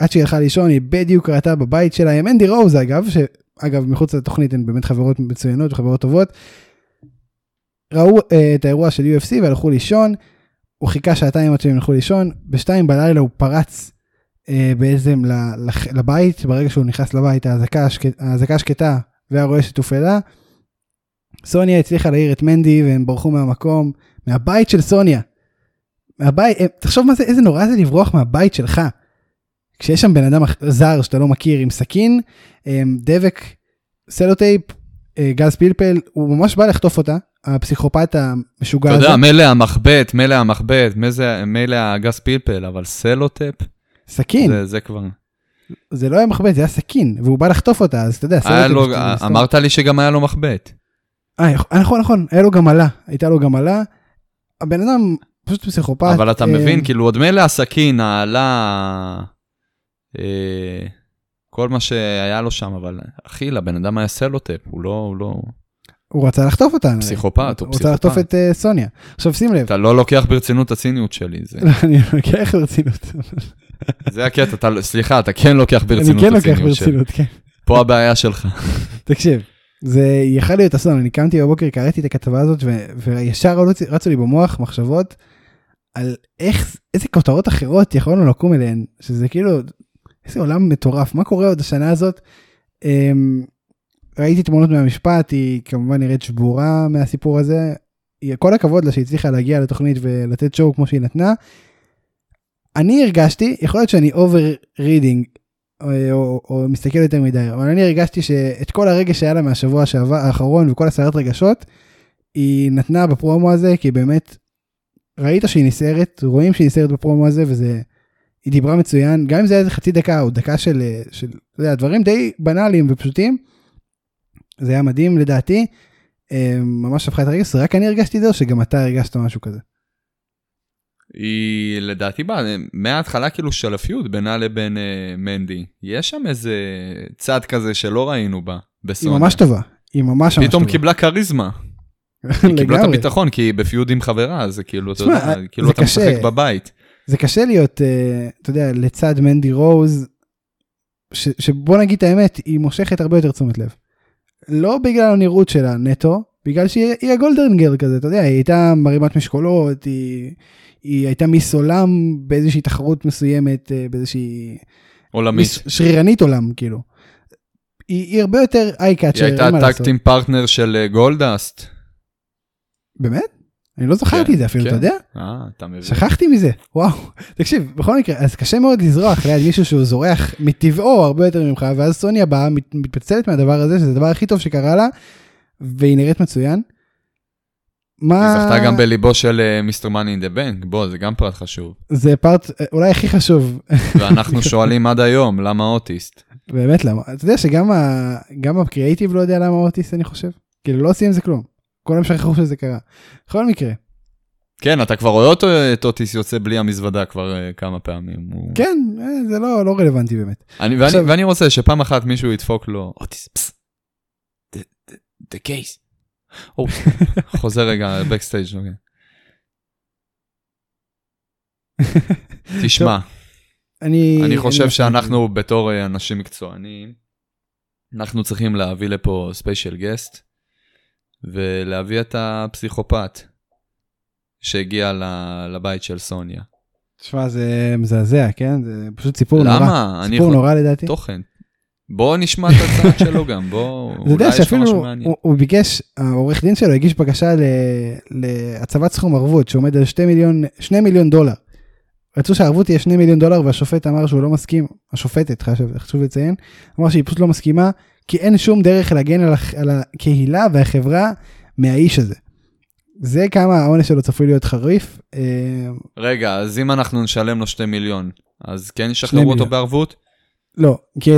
עד שהיא הלכה לישון, היא בדיוק ראתה בבית שלה, עם אנדי רוז אגב, שאגב מחוץ לתוכנית הן באמת חברות מצוינות וחברות טובות. ראו uh, את האירוע של UFC והלכו לישון, הוא חיכה שעתיים עד שהם ילכו לישון, בשתיים בלילה הוא פרץ אה, בעצם לבית, ברגע שהוא נכנס לבית האזעקה השק- האזעקה שקטה והרועשת הופעלה. סוניה הצליחה להעיר את מנדי והם ברחו מהמקום, מהבית של סוניה. מהבית, אה, תחשוב מה זה, איזה נורא זה לברוח מהבית שלך. כשיש שם בן אדם זר שאתה לא מכיר עם סכין, אה, דבק, סלוטייפ, אה, גז פלפל, הוא ממש בא לחטוף אותה, הפסיכופת המשוגע אתה הזה. יודע, מילא המחבט, מילא המחבט, מילא הגז פלפל, אבל סלוטייפ, סכין, זה- זה כבר... זה לא היה מחבט, זה היה סכין, והוא בא לחטוף אותה, אז אתה יודע, סלוטייפ לו, שאתה מסתובב. אמרת לי שגם היה לו מחבט. אה, נכון, נכון, היה לו גם אלה, הייתה לו גם אלה. הבן אדם פשוט פסיכופת. אבל אתה אה, מבין, כאילו, עוד מילא הסכין, האלה, אה, כל מה שהיה לו שם, אבל אחי, לבן אדם היה סלוטייפ, הוא לא, הוא לא הוא רצה לחטוף אותה. פסיכופת, הוא הוא רצה לחטוף פסיכופת. את אה, סוניה. עכשיו שים לב, אתה לא לוקח ברצינות את הציניות שלי, זה- לא, אני לוקח ברצינות. זה הקטע, אתה, לא- סליחה, אתה כן לוקח אני ברצינות כן את לוקח הציניות שלי. ברצינות, כן. פה הבעיה שלך. תקשיב, זה יכל להיות אסון, אני קמתי בבוקר, קראתי את הכתבה הזאת, ו- וישר רצו לי במוח מחשבות על איך, איזה כותרות אחרות יכולנו לקום אליהן, שזה כאילו, איזה עולם מטורף, מה קורה עוד השנה הזאת? אמ, ראיתי תמונות מהמשפט, היא כמובן נראית שבורה מהסיפור הזה. כל הכבוד לה שהצליחה להגיע לתוכנית ולתת show כמו שהיא נתנה. אני הרגשתי, יכול להיות שאני over reading או, או, או מסתכל יותר מדי, אבל אני הרגשתי שאת כל הרגש שהיה לה מהשבוע שעבר, האחרון וכל הסערת רגשות, היא נתנה בפרומו הזה, כי באמת ראית שהיא נסערת, רואים שהיא נסערת בפרומו הזה, וזה, היא דיברה מצוין, גם אם זה היה איזה חצי דקה או דקה של, של אתה יודע, דברים די בנאליים ופשוטים, זה היה מדהים לדעתי, אה, ממש הפכה את הרגש, רק אני הרגשתי את זה, או שגם אתה הרגשת משהו כזה. היא לדעתי באה מההתחלה כאילו של הפיוד בינה לבין אה, מנדי. יש שם איזה צד כזה שלא ראינו בה, היא בסוניה. ממש טובה, היא ממש ממש פתאום טובה. קיבלה כריזמה. היא קיבלה את. הביטחון כי היא בפיוד עם חברה, זה כאילו, אתה יודע, זה כאילו אתה. משחק בבית. זה קשה להיות, אה, אתה יודע, לצד מנדי רוז, ש, שבוא נגיד את האמת, היא מושכת הרבה יותר תשומת לב. לא בגלל הנראות שלה נטו, בגלל שהיא היא ה golden girl כזה, אתה יודע, היא הייתה מרימת משקולות, היא, היא הייתה מיס עולם באיזושהי תחרות מסוימת, אה, באיזושהי... עולמית. מיס שרירנית עולם, כאילו. היא, היא הרבה יותר eye-catcher, היא הייתה tag team partner של אה, גולדסט. באמת? אני לא זכרתי כן, את זה אפילו, כן. אתה יודע? אה. שכחתי מזה, וואו. תקשיב, בכל מקרה, אז קשה מאוד לזרוח ליד מישהו שהוא זורח מטבעו הרבה יותר ממך, ואז סוניה באה, מת- מתפצלת מהדבר הזה, שזה הדבר הכי טוב שקרה לה, והיא נראית מצוין. מה... היא זכתה גם בליבו של אה, מיסטר מאני אין דה בנק, בוא, זה גם פרט חשוב. זה פארט אה, אולי הכי חשוב. ואנחנו שואלים עד היום, למה אוטיסט? באמת למה? אתה יודע שגם הקריאייטיב לא יודע למה אוטיס אני חושב. כאילו לא עושים עם זה כלום. כולם שכחו שזה קרה. בכל מקרה. כן, אתה כבר רואה אותו, את אוטיס יוצא בלי המזוודה כבר אה, כמה פעמים. הוא... כן, אה, זה לא, לא רלוונטי באמת. אני, ואני, עכשיו- ואני רוצה שפעם אחת מישהו ידפוק לו, אוטיס, פס, the- the- the case. או, חוזר רגע, בקסטייג' אוקיי. תשמע, אני... אני חושב מסכים. שאנחנו בתור אה, אנשים מקצוענים, אנחנו צריכים להביא לפה ספיישל גסט, ולהביא את הפסיכופת שהגיע לבית של סוניה. תשמע, זה מזעזע, כן? זה פשוט סיפור נורא. למה? אני סיפור יכול- נורא לדעתי. תוכן. בוא נשמע את הצד שלו גם, בוא, אתה אולי יודע יש לו שאפילו משהו מעניין. הוא, הוא ביקש, העורך דין שלו הגיש בקשה ל- להצבת סכום ערבות שעומד על 2 מיליון, 2 מיליון דולר. רצו שהערבות תהיה 2 מיליון דולר והשופט אמר שהוא לא מסכים, השופטת חשוב, חשוב לציין, אמר שהיא פשוט לא מסכימה כי אין שום דרך להגן על, הח- על הקהילה והחברה מהאיש הזה. זה כמה העונש שלו צפוי להיות חריף. אה, רגע, אז אם אנחנו נשלם לו 2 מיליון, אז כן ישחררו אותו. בערבות? לא, כי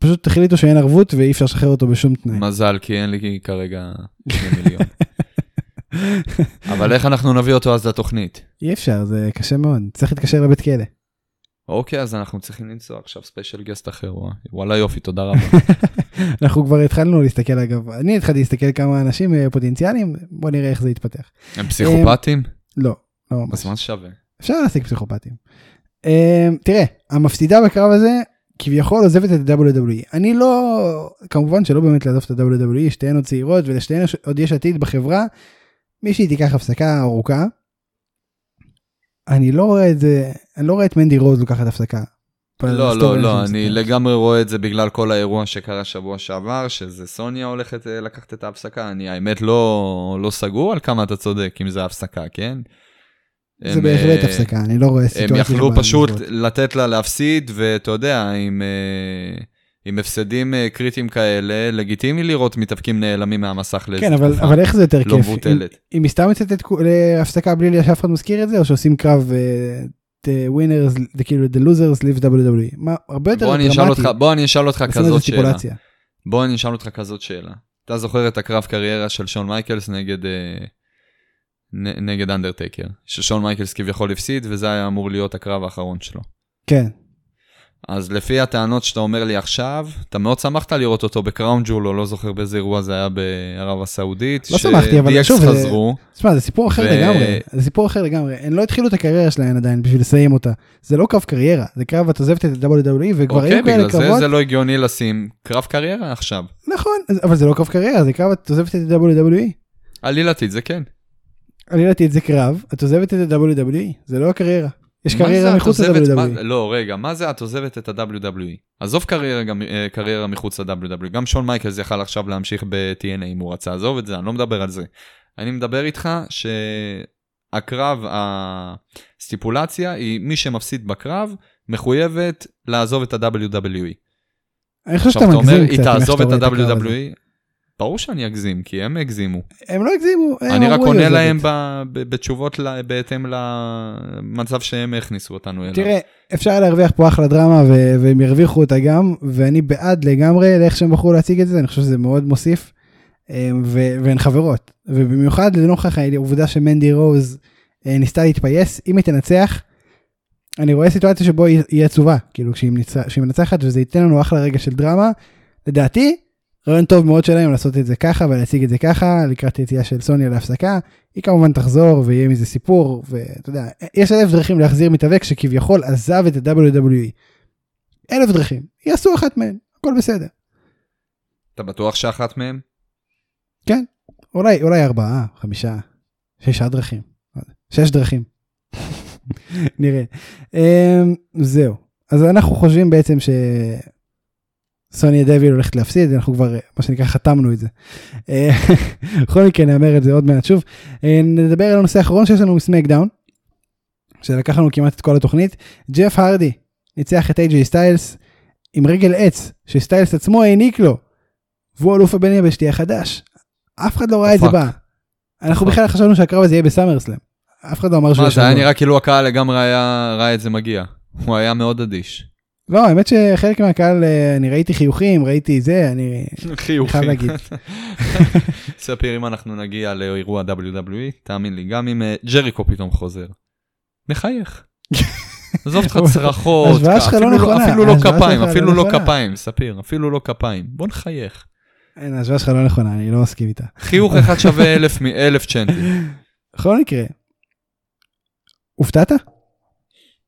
פשוט החליטו שאין ערבות ואי אפשר לשחרר אותו בשום תנאי. מזל, כי אין לי כרגע 2 מיליון. אבל איך אנחנו נביא אותו אז לתוכנית? אי אפשר, זה קשה מאוד, צריך להתקשר לבית כלא. אוקיי, אז אנחנו צריכים לנסוע עכשיו ספיישל גסט אחר. וואלה יופי, תודה רבה. אנחנו כבר התחלנו להסתכל אגב, אני התחלתי להסתכל כמה אנשים אה, פוטנציאליים, בוא נראה איך זה יתפתח. הם פסיכופטים? לא, לא ממש. אז מה זה שווה? אפשר להשיג פסיכופטים. אה, תראה, המפסידה בקרב הזה כביכול עוזבת את ה-WWE. אני לא, כמובן שלא באמת לעזוב את ה-WWE, שתיהן עוד צעירות ולשתיהן עוד יש עתיד בחברה. מישהי תיקח הפסקה ארוכה. אני לא רואה את זה, אני לא רואה את מנדי רוז לוקחת הפסקה. לא, לא, לא, אני המשחק. לגמרי רואה את זה בגלל כל האירוע שקרה שבוע שעבר, שזה סוניה הולכת אה, לקחת את ההפסקה. אני האמת לא לא סגור על כמה אתה צודק, אם זה הפסקה, כן? זה הם, בהחלט אה, הפסקה, אני לא רואה הם סיטואציה. יכלו שבה פשוט. לתת לה להפסיד, ואתה יודע, עם, אה, עם הפסדים אה, קריטיים כאלה, לגיטימי לראות מתאבקים נעלמים מהמסך לאיזה כן, אבל, תקופה. אבל איך זה יותר לא כיף? אם, מבוטלת. אם היא סתם יוצאת את- להפסקה בלי שאף אחד מזכיר את זה, או שעושים קרב אה, the winners, the, כאילו the losers leave WWE? מה, הרבה יותר אותך, בוא אני אשאל אותך כזאת שאלה. בוא אני אשאל אותך כזאת שאלה. אתה זוכר את הקרב קריירה של שון מייקלס נגד, אה, נ, נגד אנדרטייקר, ששון מייקלס כביכול הפסיד, וזה היה אמור להיות הקרב האחרון שלו. כן, אז לפי הטענות שאתה אומר לי עכשיו, אתה מאוד שמחת לראות אותו ב Crown Jewel, או לא זוכר באיזה אירוע זה היה בערב הסעודית. לא שמחתי, אבל שוב, זה- חזרו, תשמע, זה סיפור אחר לגמרי, זה סיפור אחר לגמרי. הם לא התחילו את הקריירה שלהם עדיין בשביל לסיים אותה. זה לא קרב קריירה, זה קרב את עוזבת את ה-WWE, וכבר אוקיי, היו כאלה בגלל זה קרבות. זה לא הגיוני לשים קרב קריירה עכשיו. נכון, אבל זה לא קרב קריירה, זה קרב את עוזבת את ה-WWE. עלילתית זה כן. עלילתי את זה קרב, את עוזבת את ה-WWE, זה לא הקריירה. יש קריירה את מחוץ ל-WWE. לא, רגע, מה זה את עוזבת את ה-WWE? עזוב קריירה, גם, אה, קריירה מחוץ ל-WWE. גם שון מייקלס יכל עכשיו להמשיך ב-TNA אם הוא רצה, עזוב את זה, אני לא מדבר על זה. אני מדבר איתך שהקרב, הסטיפולציה היא מי שמפסיד בקרב, מחויבת לעזוב את ה-WWE. אני חושב עכשיו שאתה אתה אומר, מגזים היא קצת, תעזוב שאתה את רואה הקרב הזה. ה-WWE? ברור שאני אגזים, כי הם הגזימו. הם לא הגזימו, הם אני רק אמרו, עונה. להם ב- ב- בתשובות ל- בהתאם למצב שהם הכניסו אותנו אליו. תראה, אפשר להרוויח פה אחלה דרמה ו- והם ירוויחו אותה גם, ואני בעד לגמרי לאיך שהם בחרו להציג את זה, אני חושב שזה מאוד מוסיף, אמ, ו- והן חברות, ובמיוחד לנוכח העובדה שמנדי רוז אה, ניסתה להתפייס, אם היא תנצח, אני רואה סיטואציה שבו היא היא עצובה, כאילו כשהיא מנצחת וזה ייתן לנו אחלה רגע של דרמה, לדעתי, רעיון טוב מאוד שלהם לעשות את זה ככה ולהציג את זה ככה לקראת יציאה של סוניה להפסקה. היא כמובן תחזור ויהיה מזה סיפור ואתה יודע יש אלף דרכים להחזיר מתאבק שכביכול עזב את ה-WWE. אלף דרכים יעשו אחת מהן הכל בסדר. אתה בטוח שאחת מהם? אולי אולי ארבעה חמישה שישה דרכים שש דרכים. נראה. אמ, זהו אז אנחנו חושבים בעצם ש... סוניה דביל הולכת להפסיד אנחנו כבר מה שנקרא חתמנו את זה. אה, בכל מקרה נאמר את זה עוד מעט שוב. אה, נדבר על הנושא האחרון שיש לנו מסמקדאון. שלקח לנו כמעט את כל התוכנית. ג'ף הרדי ניצח את איי-ג'יי סטיילס עם רגל עץ שסטיילס עצמו העניק לו. והוא אלוף הבן יבשתי החדש. אף אחד לא ראה את זה. בא. אנחנו. בכלל חשבנו שהקרב הזה יהיה בסאמרסלאם. אף אחד לא אמר שהוא מה, זה היה. נראה כאילו הקהל לגמרי ראה את זה מגיע. הוא היה מאוד אדיש. לא, האמת שחלק מהקהל, אה, אני ראיתי חיוכים, ראיתי זה, אני. חייב להגיד. ספיר אם אנחנו נגיע לאירוע WWE, תאמין לי, גם אם אה, ג'ריקו פתאום חוזר. מחייך. עזוב אותך צרחות, לא אפילו אפילו לא כפיים, שלך לא אפילו לא נכונה. כפיים, ספיר, אפילו לא כפיים. בוא נחייך. אין, ההשוואה שלך לא נכונה, אני לא מסכים איתה. חיוך אחד שווה אלף מאלף צ'נטים. בכל מקרה, הופתעת?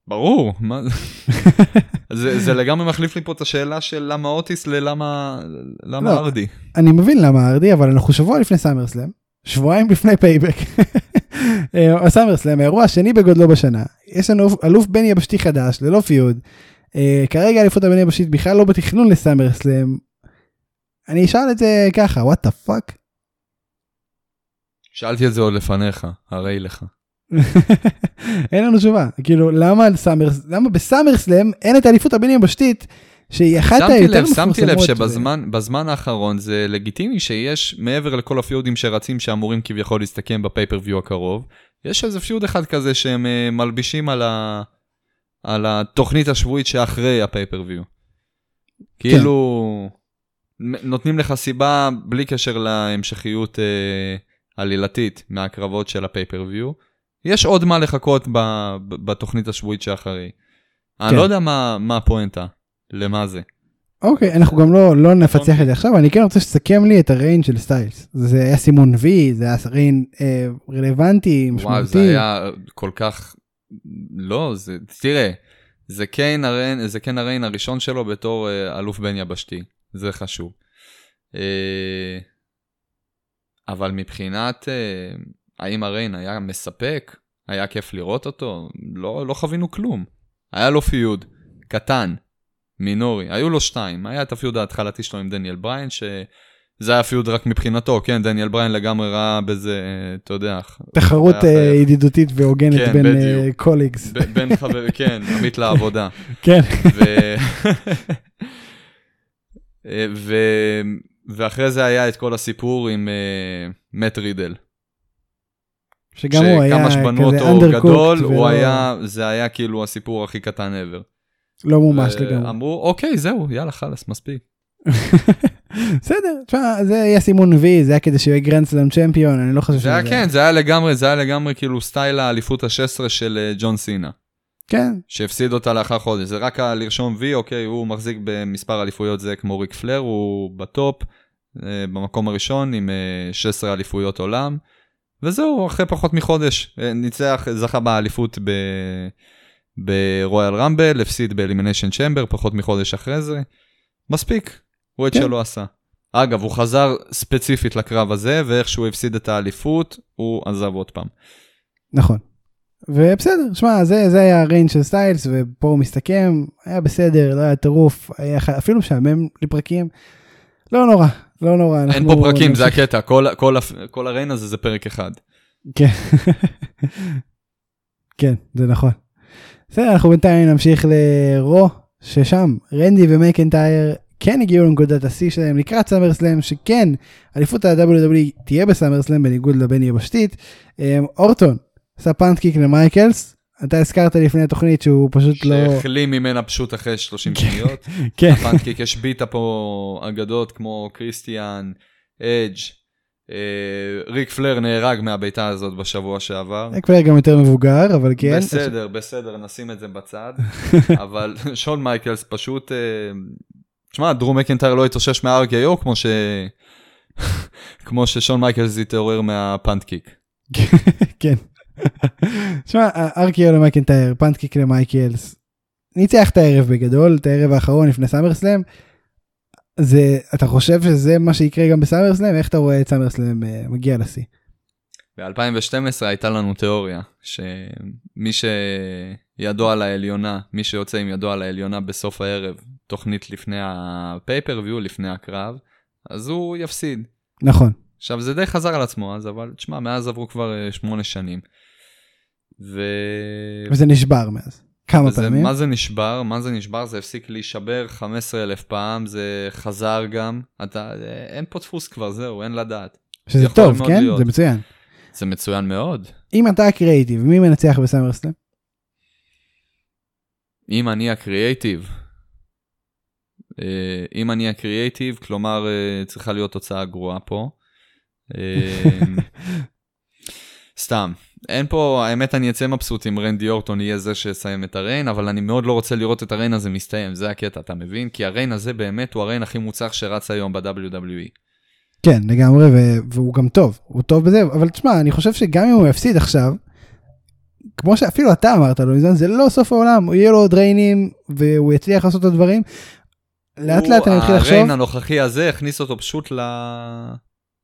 ברור, מה זה? זה, לגמרי מחליף לי פה את השאלה של למה אוטיס ללמה למה לא. ארדי. אני מבין למה ארדי, אבל אנחנו שבוע לפני סאמרסלאם, שבועיים לפני Payback. אה, ה SummerSlam, האירוע השני בגודלו בשנה. יש לנו אלוף בין יבשתי חדש, ללא feud. אה, כרגע אליפות הבין יבשתית בכלל לא בתכנון ל SummerSlam. אני אשאל את זה ככה, what the fuck? שאלתי את זה עוד לפניך, הרי לך. אין לנו תשובה. כאילו, למה, על Summers, למה ב SummerSlam אין את האליפות הבין יבשתית, שהיא אחת היותר מפורסמות. שמתי לב ו- שבזמן בזמן האחרון זה לגיטימי שיש מעבר לכל הפיודים שרצים שאמורים כביכול להסתכם בפייפריוויו הקרוב, יש איזה פיוד אחד כזה שהם אה, מלבישים על, ה... על התוכנית השבועית שאחרי הפייפריוויו. כאילו נ- נותנים לך סיבה בלי קשר להמשכיות אה, עלילתית מהקרבות של הפייפריוויו. יש עוד מה לחכות ב... ב- בתוכנית השבועית שאחרי. כן. אני לא יודע מה, מה הפואנטה, למה זה. אוקיי, אנחנו גם לא, לא נפצח את זה עכשיו, אני כן רוצה שתסכם לי את הריין של סטיילס. זה היה סימון וי, זה היה ריין אה, רלוונטי, משמעותי. וואו, זה היה כל כך... לא, זה... תראה, זה קיין הריין, זה קיין הריין הראשון שלו בתור אה, אלוף בין יבשתי, זה חשוב. אה, אבל מבחינת אה, האם הריין היה מספק, היה כיף לראות אותו, לא, לא חווינו כלום. היה לו feud, קטן, מינורי, היו לו שתיים, היה את ה feud ההתחלתי שלו עם דניאל בריין, שזה היה feud רק מבחינתו, כן, דניאל בריין לגמרי ראה בזה, אה, אתה יודע, תחרות אה. ידידותית והוגנת כן, בין בדיוק. colleagues. ב- בין חבר, כן, עמית לעבודה. כן. ו... ו... ואחרי זה היה את כל הסיפור עם אה, מאט רידל. שגם הוא היה כזה undercooked גדול, ולא- הוא היה, זה היה כאילו הסיפור הכי קטן ever. לא מומש לגמרי. אמרו, אוקיי, זהו, יאללה, חלאס, מספיק. בסדר, תשמע, זה היה סימון וי, זה היה כדי שיהיה Grand Slam champion, אני לא חושב זה היה כן, זה היה לגמרי, זה היה לגמרי כאילו סטייל האליפות ה-16 של אה, ג'ון סינה. כן, שהפסיד אותה לאחר חודש. זה רק לרשום וי, אוקיי, הוא מחזיק במספר אליפויות זה כמו ריק פלייר, הוא בטופ, אה, במקום הראשון עם אה, 16 אליפויות עולם. וזהו, אחרי פחות מחודש, אה, ניצח, זכה באליפות ב... ברויאל רמבל, הפסיד באלימיניישן צ'מבר, פחות מחודש אחרי זה. מספיק, הוא את כן. שלו עשה. אגב, הוא חזר ספציפית לקרב הזה, ואיך שהוא הפסיד את האליפות, הוא עזב עוד פעם. נכון. ובסדר, שמע, זה, זה היה הריין של סטיילס, ופה הוא מסתכם, היה בסדר, לא היה טירוף, היה אפילו משעמם לפרקים. לא נורא, לא נורא. אין פה פרקים, זה. הקטע, כל, כל, כל ה reign הזה זה פרק אחד. כן. כן, זה נכון. בסדר, אנחנו בינתיים נמשיך ל Raw, ששם רנדי ומקנטייר כן הגיעו לנקודת השיא שלהם לקראת SummerSlam, שכן, אליפות ה-WWE תהיה ב SummerSlam בניגוד לבין יבשתית. אמ, אורטון עשה punt kick למייקלס, אתה הזכרת לפני התוכנית שהוא פשוט לא... שהחלים ממנה פשוט אחרי 30 שניות. כן, ה punt kick השביתה פה אגדות כמו קריסטיאן, אדג', אה, ריק פלייר נהרג מהבעיטה הזאת בשבוע שעבר. זה כבר גם יותר מבוגר, אבל כן. בסדר, בסדר, נשים את זה בצד. אבל שון מייקלס פשוט... אה, תשמע, דרו מקנטייר לא התאושש מה-RKO כמו ש... כמו ששון מייקלס התעורר מה punt kick. כן. שמע, RKO למקנטייר, punt kick למייקלס, ניצח את הערב בגדול, את הערב האחרון לפני SummerSlam. זה, אתה חושב שזה מה שיקרה גם ב SummerSlam? איך אתה רואה את SummerSlam אה, מגיע לשיא? ב-2012 הייתה לנו תיאוריה, שמי שידו על העליונה, מי שיוצא עם ידו על העליונה בסוף הערב, תוכנית לפני ה pay-per-view, לפני הקרב, אז הוא יפסיד. נכון. עכשיו, זה די חזר על עצמו אז, אבל תשמע, מאז עברו כבר אה, שמונה שנים. ו... וזה נשבר מאז. כמה וזה, פעמים. מה זה נשבר? מה זה נשבר? זה הפסיק להישבר 15 אלף פעם, זה חזר גם. אתה, אין פה דפוס כבר, זהו, אין לדעת. שזה טוב, כן? להיות. זה מצוין. זה מצוין מאוד. אם אתה הקריאיטיב, מי מנצח בסמרסלאם? אם אני הקריאייטיב, אה, אם אני הקריאייטיב, כלומר אה, צריכה להיות תוצאה גרועה פה. אה, סתם, אין פה, האמת אני אצא מבסוט אם רנדי אורטון יהיה זה שיסיים את הריין, אבל אני מאוד לא רוצה לראות את הריין הזה מסתיים, זה הקטע, אתה מבין? כי הריין הזה באמת הוא הריין הכי מוצלח שרץ היום ב-WWE. כן, לגמרי, והוא גם טוב, הוא טוב בזה, אבל תשמע, אני חושב שגם אם הוא יפסיד עכשיו, כמו שאפילו אתה אמרת לו, זה לא סוף העולם, יהיה לו עוד ריינים, והוא יצליח לעשות את הדברים. לאט לאט אני מתחיל לחשוב, הריין הנוכחי הזה הכניס אותו פשוט ל...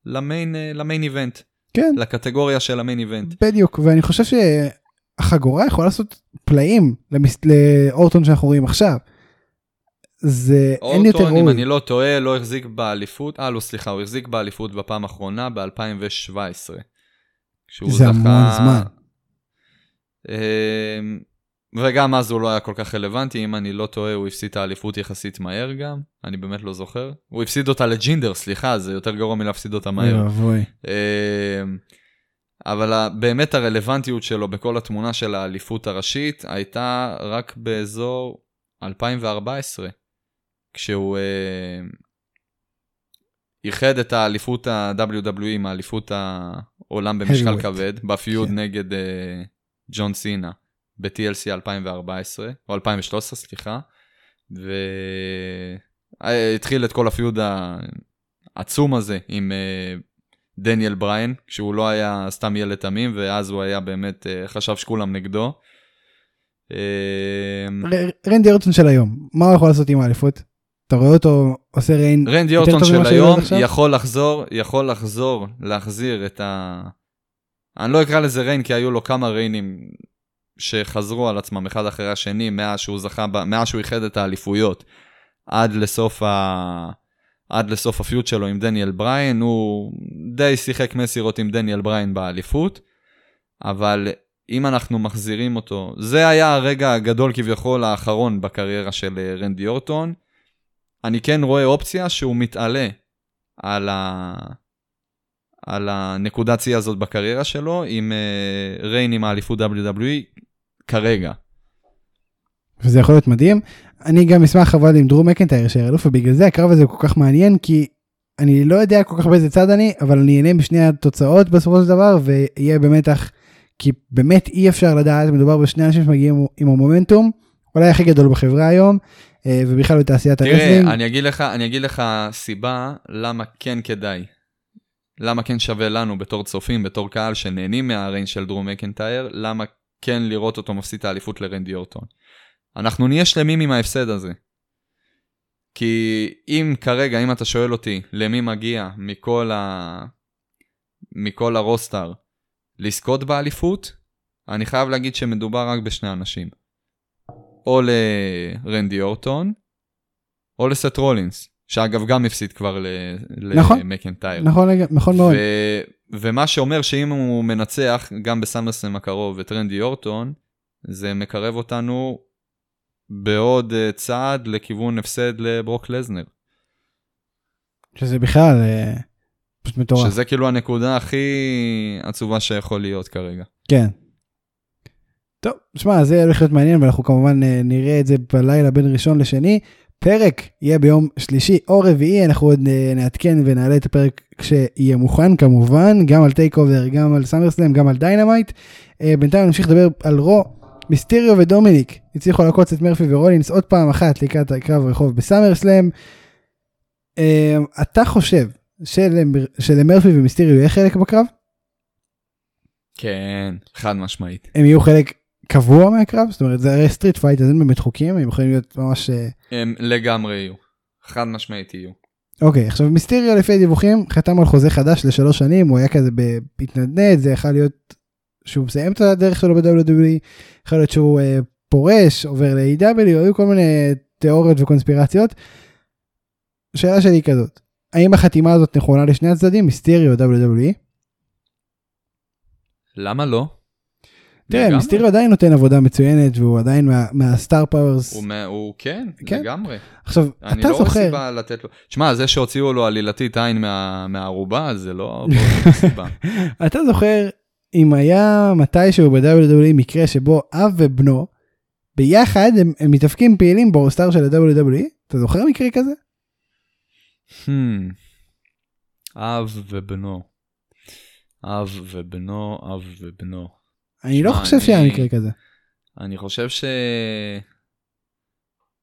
למיין, אה, למיין איבנט, כן, לקטגוריה של המיין איבנט. בדיוק, ואני חושב שהחגורה יכולה לעשות פלאים למס... לאורטון שאנחנו רואים עכשיו. זה אין יותר אורטון, אם ראוי. אני לא טועה, לא החזיק באליפות, אה לא סליחה, הוא החזיק באליפות בפעם האחרונה ב-2017. כשהוא זה המון זמן. וגם אז הוא לא היה כל כך רלוונטי, אם אני לא טועה, הוא הפסיד את האליפות יחסית מהר גם, אני באמת לא זוכר. הוא הפסיד אותה לג'ינדר, סליחה, זה יותר גרוע מלהפסיד אותה אוי מהר. ואבוי. אמ, אבל באמת הרלוונטיות שלו בכל התמונה של האליפות הראשית הייתה רק באזור 2014, כשהוא אה, איחד את האליפות ה-WWE עם האליפות העולם במשקל. כבד, בפיוד כן. נגד אה, ג'ון סינה ב-TLC 2014, או 2013, סליחה, והתחיל את כל הפיוד העצום הזה עם אה, דניאל בריין, כשהוא לא היה סתם ילד תמים, ואז הוא היה באמת, אה, חשב שכולם נגדו. אה, רנדי אורטון של היום, מה הוא יכול לעשות עם האליפות? אתה רואה אותו עושה ריין רנדי אורטון של היום? יכול לחזור, יכול לחזור, להחזיר את ה... אני לא אקרא לזה ריין, כי היו לו כמה ריינים שחזרו על עצמם אחד אחרי השני, מאז שהוא זכה. מאז שהוא איחד את האליפויות, עד לסוף, ה... עד לסוף הפיוט שלו עם דניאל בריין, הוא די שיחק מסירות עם דניאל בריין באליפות, אבל אם אנחנו מחזירים אותו, זה היה הרגע הגדול כביכול האחרון בקריירה של אה, רנדי אורטון. אני כן רואה אופציה שהוא מתעלה על, ה... על הנקודת שיא הזאת בקריירה שלו עם uh, ריין עם האליפות WWE כרגע. וזה יכול להיות מדהים. אני גם אשמח אבל עם דרום מקנטייר שיהיה אלוף ובגלל זה הקרב הזה כל כך מעניין כי אני לא יודע כל כך באיזה צד אני אבל אני אהנה בשני התוצאות בסופו של דבר ויהיה במתח כי באמת אי אפשר לדעת מדובר בשני אנשים שמגיעים עם המומנטום אולי הכי גדול בחברה היום אה, ובכלל בתעשיית ה wrestling. תראה, אני אגיד לך, אני אגיד לך סיבה למה כן כדאי. למה כן שווה לנו בתור צופים, בתור קהל שנהנים מה reign של דרו מקנטייר, למה כן לראות אותו מפסיד את האליפות לרנדי אורטון. אנחנו נהיה שלמים עם ההפסד הזה. כי אם כרגע, אם אתה שואל אותי למי מגיע מכל, ה... מכל ה roster לזכות באליפות, אני חייב להגיד שמדובר רק בשני אנשים. או לרנדי אורטון, או לסט רולינס, שאגב גם הפסיד כבר נכון. למקנטייר. נכון, לג- נכון מאוד. ומה שאומר שאם הוא מנצח גם בסמרסלם הקרוב את רנדי אורטון, זה מקרב אותנו בעוד אה, צעד לכיוון הפסד לברוק לזנר. שזה בכלל אה, פשוט מטורף. שזה כאילו הנקודה הכי עצובה שיכול להיות כרגע. כן. טוב, שמע, זה הולך להיות מעניין, ואנחנו כמובן אה, נראה את זה בלילה בין ראשון לשני. פרק יהיה ביום שלישי או רביעי, אנחנו עוד אה, נעדכן ונעלה את הפרק כשיהיה מוכן כמובן, גם על טייק אובר, גם על סאמרסלאם, גם על דיינמייט. אה, בינתיים נמשיך לדבר על רו, מיסטריו ודומיניק הצליחו לעקוץ את מרפי ורולינס עוד פעם אחת לקראת הקרב רחוב בסאמרסלאם. אה, אתה חושב של- שלמרפי ומיסטריו יהיה חלק בקרב? כן, חד משמעית. הם יהיו חלק קבוע מהקרב? זאת אומרת זה הרי street fight אז אין באמת חוקים הם יכולים להיות ממש אה, הם לגמרי יהיו. חד משמעית יהיו. אוקיי עכשיו מיסטריו לפי הדיווחים חתם על חוזה חדש לשלוש שנים הוא היה כזה בהתנדנד זה יכול להיות שהוא מסיים את הדרך שלו ב-WWE יכול להיות שהוא אה, פורש עובר ל-AEW היו כל מיני תיאוריות וקונספירציות. השאלה שלי היא כזאת האם החתימה הזאת נכונה לשני הצדדים מיסטריו WWE? למה לא? תראה לגמרי. מיסטריו עדיין נותן עבודה מצוינת והוא עדיין מה- מה star powers הוא, כן, כן. לגמרי. עכשיו אני אתה לא רואה זוכר סיבה לתת לו... שמע, זה שהוציאו לו עלילתית עין מה- מהארובה, זה לא לא. אתה זוכר אם היה מתישהו ב-WWE מקרה שבו אב ובנו ביחד הם, הם מתאבקים פעילים ב roster של ה-WWE, אתה זוכר מקרה כזה? Hmm. אב ובנו. אב ובנו, אב ובנו. אני לא חושב שהיה אני- מקרה כזה. אני חושב ש...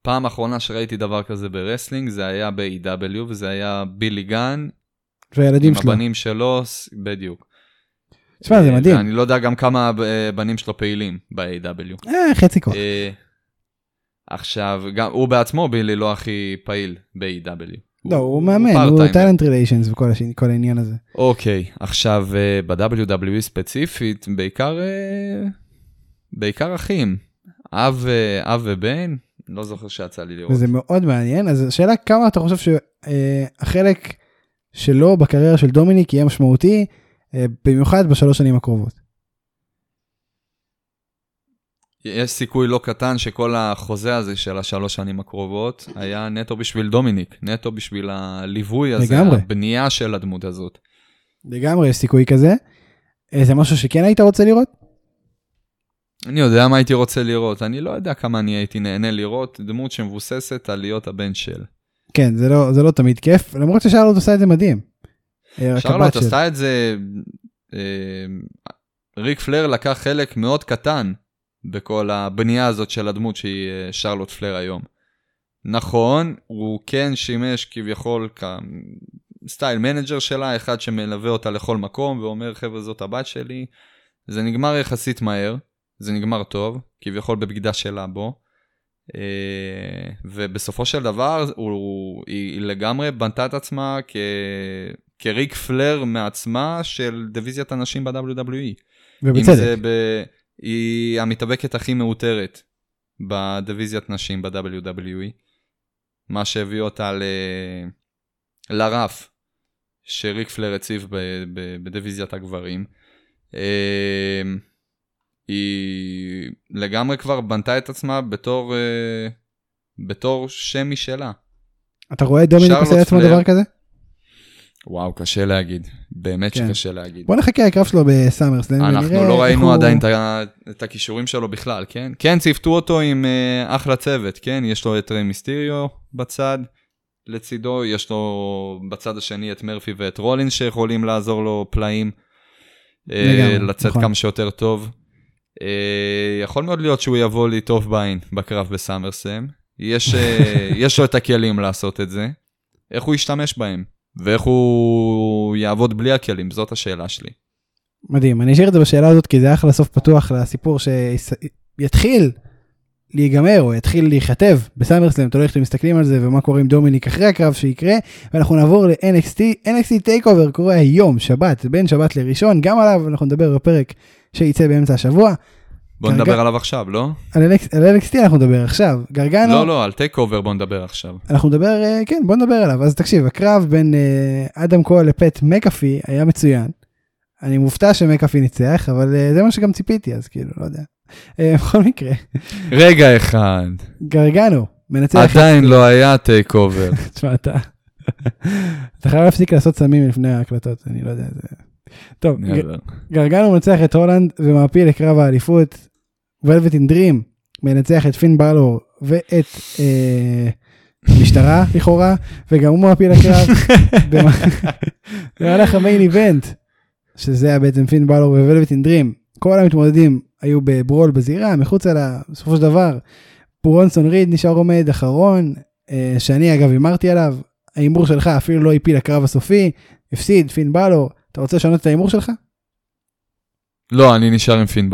פעם אחרונה שראיתי דבר כזה ב wrestling זה היה ב-AEW וזה היה בילי גן והילדים עם שלו. הבנים שלו, בדיוק. תשמע זה אה, מדהים. ואני לא יודע גם כמה אה, בנים שלו פעילים ב-AW. אה, חצי כוח. אה, עכשיו, גם הוא בעצמו בילי לא הכי פעיל ב-AW. לא, הוא מאמן, הוא. טאלנט ריליישנס וכל העניין הזה. אוקיי, עכשיו אה, ב-WWE ספציפית, בעיקר, אה, בעיקר אחים. אב, אה, אב ובן, לא זוכר שיצא לי לראות. וזה מאוד מעניין, אז השאלה כמה אתה חושב שהחלק שלו בקריירה של דומיניק יהיה משמעותי, במיוחד בשלוש שנים הקרובות. יש סיכוי לא קטן שכל החוזה הזה של השלוש שנים הקרובות היה נטו בשביל דומיניק, נטו בשביל הליווי הזה, לגמרי. הבנייה של הדמות הזאת. לגמרי יש סיכוי כזה. זה משהו שכן היית רוצה לראות? אני יודע מה הייתי רוצה לראות, אני לא יודע כמה אני הייתי נהנה לראות דמות שמבוססת על להיות הבן של. כן, זה לא, זה לא תמיד כיף, למרות ששרלוט עושה את זה מדהים. אה, שרלוט עשתה את זה, אה, ריק פלר לקח חלק מאוד קטן בכל הבנייה הזאת של הדמות שהיא אה, שרלוט פלר היום. נכון, הוא כן שימש כביכול כסטייל manager שלה, אחד שמלווה אותה לכל מקום ואומר חבר'ה זאת הבת שלי. זה נגמר יחסית מהר, זה נגמר טוב, כביכול בבגידה שלה בו. אה, ובסופו של דבר הוא, היא, לגמרי בנתה את עצמה כ, כריק פלר מעצמה של דיוויזיית הנשים ב-WWE. אם ובצדק. זה ב... היא המתאבקת הכי מעוטרת בדיוויזיית נשים ב-WWE, מה שהביא אותה ל... לרף שריק פלר הציב ב... ב... בדיוויזיית הגברים. אה, היא לגמרי כבר בנתה את עצמה בתור, אה, בתור שם משלה. אתה רואה את דומיניק עושה לעצמו פלר. דבר כזה? וואו, קשה להגיד. באמת כן. שקשה להגיד. בוא נחכה לקרב שלו בסאמרסלאם אנחנו ונראה לא איך ראינו הוא- עדיין את הכישורים שלו בכלל, כן? כן, ציוותו אותו עם אה, אחלה צוות, כן? יש לו את ריי מיסטיריו בצד, לצידו, יש לו בצד השני את מרפי ואת רולינס שיכולים לעזור לו פלאים, לגמרי, לצאת נכון. כמה שיותר טוב. אה, יכול מאוד להיות שהוא יבוא לי טוב בעין בקרב בסאמרסם. יש, אה, יש לו את הכלים לעשות את זה. איך הוא ישתמש בהם? ואיך הוא יעבוד בלי הכלים? זאת השאלה שלי. מדהים, אני אשאיר את זה בשאלה הזאת כי זה אחלה סוף פתוח לסיפור שיתחיל להיגמר או יתחיל להיכתב בסאמרסלאם, תלוי איך אתם מסתכלים על זה ומה קורה עם דומיניק אחרי הקרב שיקרה, ואנחנו נעבור ל-NXT, NXT טייק אובר קורה היום, שבת, בין שבת לראשון, גם עליו אנחנו נדבר בפרק שייצא באמצע השבוע. בוא כרגע- נדבר עליו עכשיו, לא? על NXT אנחנו נדבר עכשיו, גרגנו, לא, לא, על טייק אובר בוא נדבר עכשיו. אנחנו נדבר, אה, כן בוא נדבר עליו, אז תקשיב, הקרב בין אה, אדם קול לפט מקאפי היה מצוין. אני מופתע שמקאפי ניצח, אבל אה, זה מה שגם ציפיתי, אז כאילו, לא יודע. בכל מקרה, רגע אחד, גרגנו, מנצח, עדיין לא היה טייק אובר. תשמע אתה, אתה חייב להפסיק לעשות סמים לפני ההקלטות, אני לא יודע, זה... טוב, גרגנו מנצח את הולנד ומעפיל לקרב האליפות, ולווטין דרים מנצח את פין בלור ואת אה, משטרה לכאורה, וגם הוא מעפיל לקרב במ- במהלך המיין איבנט, שזה היה בעצם פין בלור ווולווטין דרים, כל המתמודדים היו בברול בזירה, מחוצה לה, בסופו של דבר, ברונסון ריד נשאר עומד אחרון, אה, שאני אגב הימרתי עליו, ההימור שלך אפילו לא הפיל לקרב הסופי, הפסיד פין בלור, אתה רוצה לשנות את ההימור שלך? לא, אני נשאר עם פין.